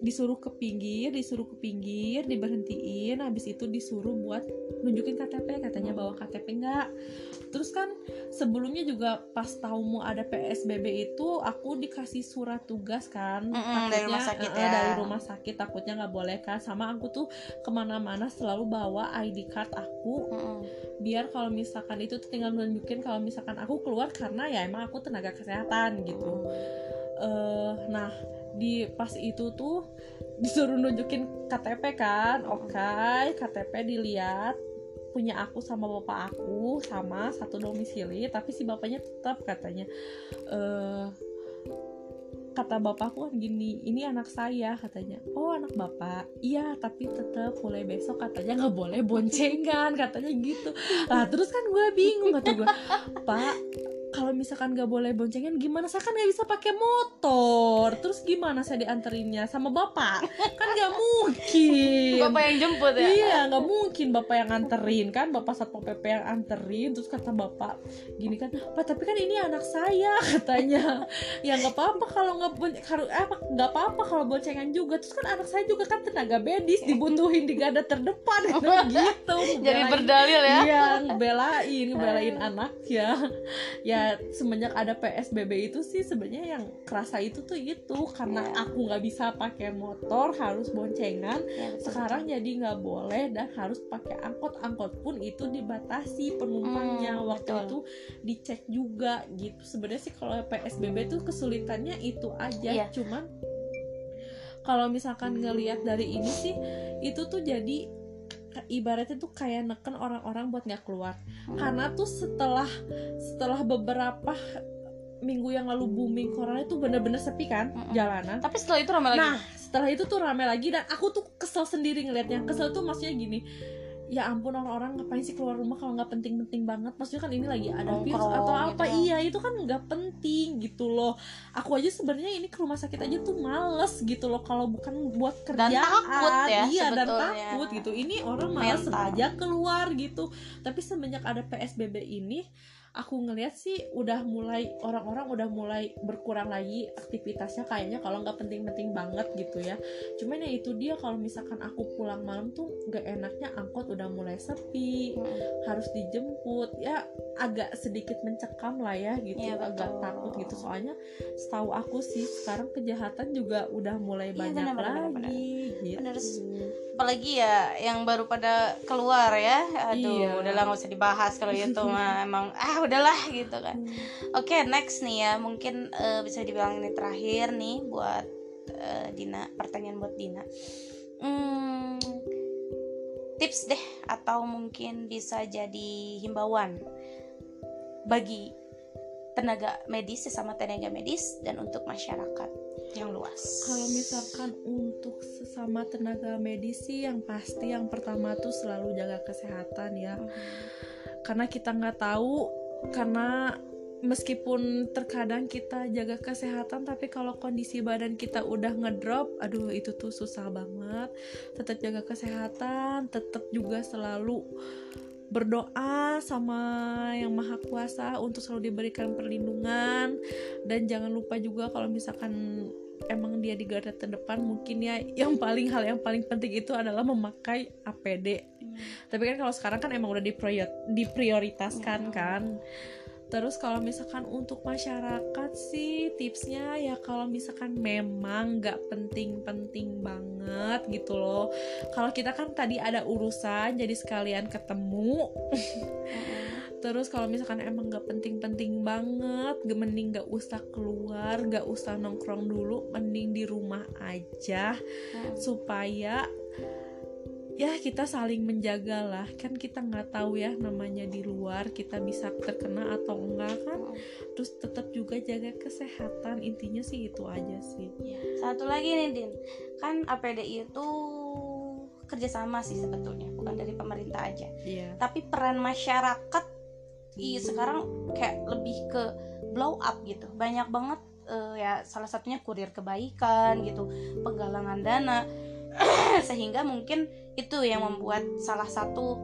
S2: disuruh ke pinggir disuruh ke pinggir diberhentiin habis itu disuruh buat nunjukin KTP katanya bawa KTP enggak terus kan sebelumnya juga pas tahu mau ada PSBB itu aku dikasih surat tugas kan
S1: Mm-mm, dari rumah sakit
S2: eh,
S1: ya.
S2: dari rumah sakit takutnya nggak boleh kan. Sama aku tuh ke mana-mana selalu bawa ID card aku.
S1: Mm-mm.
S2: biar kalau misalkan itu tinggal nunjukin kalau misalkan aku keluar karena ya emang aku tenaga kesehatan gitu. Eh nah di pas itu tuh disuruh nunjukin KTP kan. Oke KTP dilihat punya aku sama bapak aku sama satu domisili tapi si bapaknya tetap katanya eh kata bapakku kan gini ini anak saya katanya. Oh anak bapak? Iya tapi tetap mulai besok katanya. Nggak boleh boncengan katanya gitu. Lah terus kan gue bingung kata gue pak kalau misalkan gak boleh boncengan gimana? Saya kan gak bisa pakai motor. Terus gimana saya dianterinnya sama bapak? Kan gak mungkin.
S1: Bapak yang jemput ya?
S2: Iya nggak mungkin bapak yang anterin kan? Bapak satpol pp yang anterin. Terus kata bapak gini kan pak tapi kan ini anak saya katanya. Ya nggak apa-apa kalau nggak harus apa nggak apa-apa kalau boncengan juga. Terus kan anak saya juga kan tenaga medis dibutuhin di garda terdepan. Gitu
S1: jadi
S2: Ngebelain-
S1: berdalil ya?
S2: Iya, ngebelain, ngebelain anak ya. Ya semenjak ada PSBB itu sih sebenarnya yang kerasa itu tuh itu karena
S1: Iya.
S2: aku nggak bisa pakai motor, harus boncengan.
S1: Ya, betul,
S2: Sekarang jadi nggak boleh dan harus pakai angkot. Angkot pun itu dibatasi penumpangnya.
S1: Hmm,
S2: Waktu
S1: betul.
S2: itu dicek juga gitu. Sebenarnya sih kalau PSBB tuh kesulitannya itu aja.
S1: Iya.
S2: Cuman kalau misalkan ngelihat dari ini sih itu tuh jadi ibaratnya tuh kayak neken orang-orang buat nggak keluar
S1: Hmm.
S2: karena tuh setelah setelah beberapa minggu yang lalu booming corona itu bener-bener sepi kan
S1: Mm-mm.
S2: jalanan
S1: tapi setelah itu ramai lagi
S2: nah setelah itu tuh rame lagi dan aku tuh kesel sendiri ngelihatnya kesel tuh maksudnya gini ya ampun orang-orang ngapain sih keluar rumah kalau nggak penting-penting banget? Maksudnya kan ini lagi ada virus atau
S1: gitu
S2: apa?
S1: ya.
S2: iya itu kan nggak penting gitu loh. Aku aja sebenarnya ini ke rumah sakit aja tuh males gitu loh kalau bukan buat
S1: Dan
S2: kerjaan.
S1: takut ya,
S2: iya dan
S1: sebetulnya.
S2: takut gitu. Ini orang malas aja keluar gitu. Tapi semenjak ada psbb ini aku ngelihat sih udah mulai orang-orang udah mulai berkurang lagi aktivitasnya kayaknya kalau nggak penting-penting banget gitu ya cuman ya itu dia kalau misalkan aku pulang malam tuh nggak enaknya angkot udah mulai sepi
S1: Mm-mm.
S2: harus dijemput ya agak sedikit mencekam lah ya gitu
S1: betul.
S2: agak takut gitu soalnya setahu aku sih sekarang kejahatan juga udah mulai
S1: Iya,
S2: banyak
S1: benar, benar, benar,
S2: lagi gitu
S1: Benar. apalagi ya yang baru pada keluar ya aduh
S2: Iya.
S1: udahlah nggak usah dibahas kalau itu mah emang ah udahlah gitu kan
S2: Hmm.
S1: oke next nih ya mungkin eh, bisa dibilang ini terakhir nih buat eh, Dina pertanyaan buat Dina Hmm, tips deh atau mungkin bisa jadi himbauan bagi tenaga medis sesama tenaga medis dan untuk masyarakat yang luas
S2: Kalau misalkan untuk sesama tenaga medis sih yang pasti yang pertama tuh selalu jaga kesehatan ya.
S1: Mhm.
S2: Karena kita nggak tahu karena meskipun terkadang kita jaga kesehatan tapi kalau kondisi badan kita udah ngedrop, aduh itu tuh susah banget. Tetap jaga kesehatan, tetap juga selalu berdoa sama yang maha kuasa untuk selalu diberikan perlindungan dan jangan lupa juga kalau misalkan emang dia di garda terdepan mungkin ya yang paling hal yang paling penting itu adalah memakai APD
S1: Hmm.
S2: tapi kan kalau sekarang kan emang udah diprior- diprioritaskan
S1: Hmm.
S2: kan terus kalau misalkan untuk masyarakat sih tipsnya ya kalau misalkan memang nggak penting-penting banget gitu loh kalau kita kan tadi ada urusan jadi sekalian ketemu
S1: Mhm.
S2: Terus kalau misalkan emang nggak penting-penting banget, mending nggak usah keluar, nggak usah nongkrong dulu, mending di rumah aja
S1: Mhm.
S2: supaya ya kita saling menjaga lah. Kan kita nggak tahu ya namanya di luar kita bisa terkena atau enggak kan.
S1: Mhm.
S2: Terus tetap juga jaga kesehatan. Intinya sih itu aja sih.
S1: Iya. Satu lagi nih Din, kan APD itu kerjasama sih sebetulnya, bukan dari pemerintah aja.
S2: Iya.
S1: Tapi peran masyarakat i sekarang kayak lebih ke blow up gitu. Banyak banget eh, ya salah satunya kurir kebaikan gitu, penggalangan dana sehingga mungkin itu yang membuat salah satu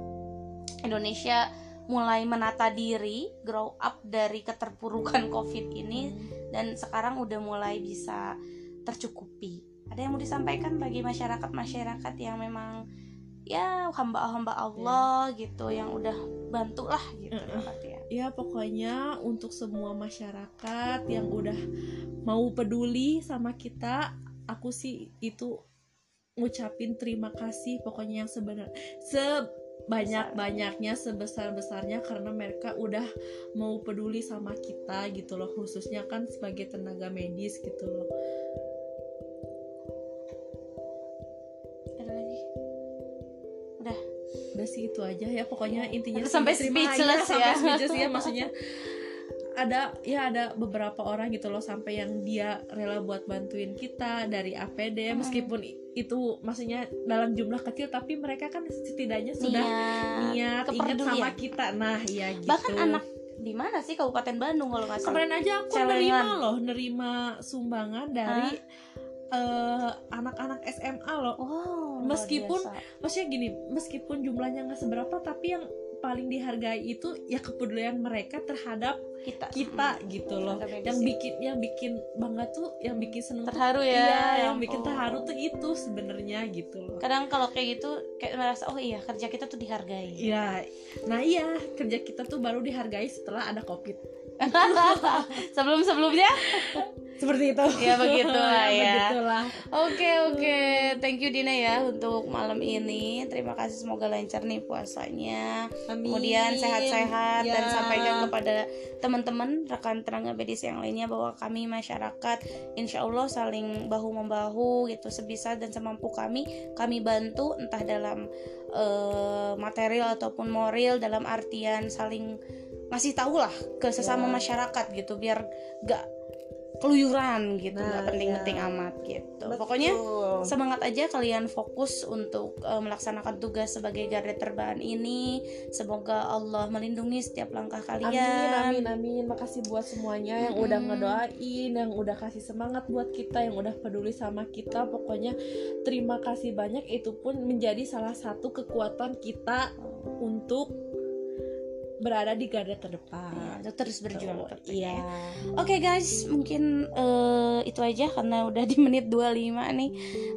S1: Indonesia mulai menata diri, grow up dari keterpurukan Covid ini dan sekarang udah mulai bisa tercukupi. Ada yang mau disampaikan bagi masyarakat-masyarakat yang memang ya hamba-hamba Allah gitu yang udah bantulah gitu artian.
S2: Ya pokoknya untuk semua masyarakat yang udah mau peduli sama kita, aku sih itu ngucapin terima kasih pokoknya yang sebenar sebanyak-banyaknya sebesar-besarnya karena mereka udah mau peduli sama kita gitu loh khususnya kan sebagai tenaga medis gitu loh.
S1: Udah.
S2: sih itu aja ya. Pokoknya intinya
S1: Terus sampai speechless
S2: sampai
S1: ya.
S2: speechless ya. Maksudnya ada ya ada beberapa orang gitu loh sampai yang dia rela buat bantuin kita dari APD
S1: Hmm.
S2: meskipun itu maksudnya dalam jumlah kecil tapi mereka kan setidaknya sudah niat ingat sama kita. Nah ya gitu.
S1: Bahkan anak di mana sih? Kabupaten Bandung kalau nggak salah.
S2: Kemarin aja aku
S1: Celengan.
S2: nerima loh nerima sumbangan dari anak-anak SMA loh.
S1: Wow
S2: Meskipun
S1: biasa.
S2: maksudnya gini meskipun jumlahnya nggak seberapa tapi yang paling dihargai itu ya kepedulian mereka terhadap
S1: kita.
S2: kita gitu loh. Yang bikin yang bikin bangga tuh yang bikin seneng tuh
S1: terharu ya
S2: iya
S1: ya
S2: yang bikin
S1: ampun.
S2: terharu tuh itu sebenarnya gitu loh.
S1: Kadang kalau kayak gitu kayak merasa oh iya kerja kita tuh dihargai.
S2: Iya, nah iya kerja kita tuh baru dihargai setelah ada covid
S1: sebelum sebelumnya
S2: seperti itu
S1: ya begitulah ya
S2: begitulah
S1: Oke oke, thank you Dina ya untuk malam ini. Terima kasih semoga lancar nih puasanya. Kemudian sehat-sehat dan
S2: Ya.
S1: sampaikan kepada teman-teman rekan tenaga medis yang lainnya bahwa kami masyarakat insya Allah saling bahu membahu gitu sebisa dan semampu kami kami bantu entah dalam eh, material ataupun moral dalam artian saling ngasih tahu lah ke sesama
S2: Ya.
S1: masyarakat gitu biar gak keluyuran gitu nggak
S2: Nah,
S1: penting-penting
S2: ya.
S1: amat gitu pokoknya semangat aja kalian fokus untuk eh, melaksanakan tugas sebagai garda terbahan ini semoga Allah melindungi setiap langkah
S2: Amin,
S1: kalian
S2: amin, amin. Makasih buat semuanya yang udah
S1: Mm-mm.
S2: ngedoain, yang udah kasih semangat buat kita, yang udah peduli sama kita. Pokoknya terima kasih banyak. Itu pun menjadi salah satu kekuatan kita untuk berada di garda terdepan.
S1: Ya, terus berjuang tentunya.
S2: Iya.
S1: Oke guys, mungkin eh, itu aja karena udah di menit 25 nih.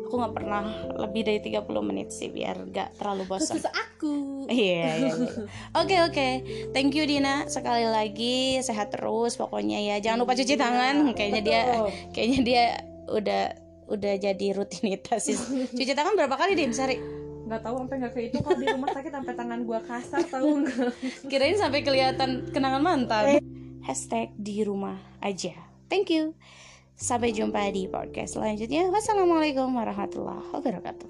S1: Aku nggak pernah lebih dari 30 menit sih biar gak terlalu bosan.
S2: Khusus aku.
S1: Iya, iya, iya. Oke, oke. Thank you Dina sekali lagi. Sehat terus pokoknya ya. Jangan lupa cuci tangan. Kayaknya dia
S2: Betul.
S1: kayaknya dia udah udah jadi rutinitas sih. Cuci tangan berapa kali Din sehari?
S2: Nggak tahu sampai nggak kehitung kalau di rumah sakit sampai tangan gua kasar tahu nggak
S1: Kirain sampai kelihatan kenangan mantan. Hashtag di rumah aja. Thank you. Sampai jumpa di podcast selanjutnya. Wassalamualaikum warahmatullahi wabarakatuh.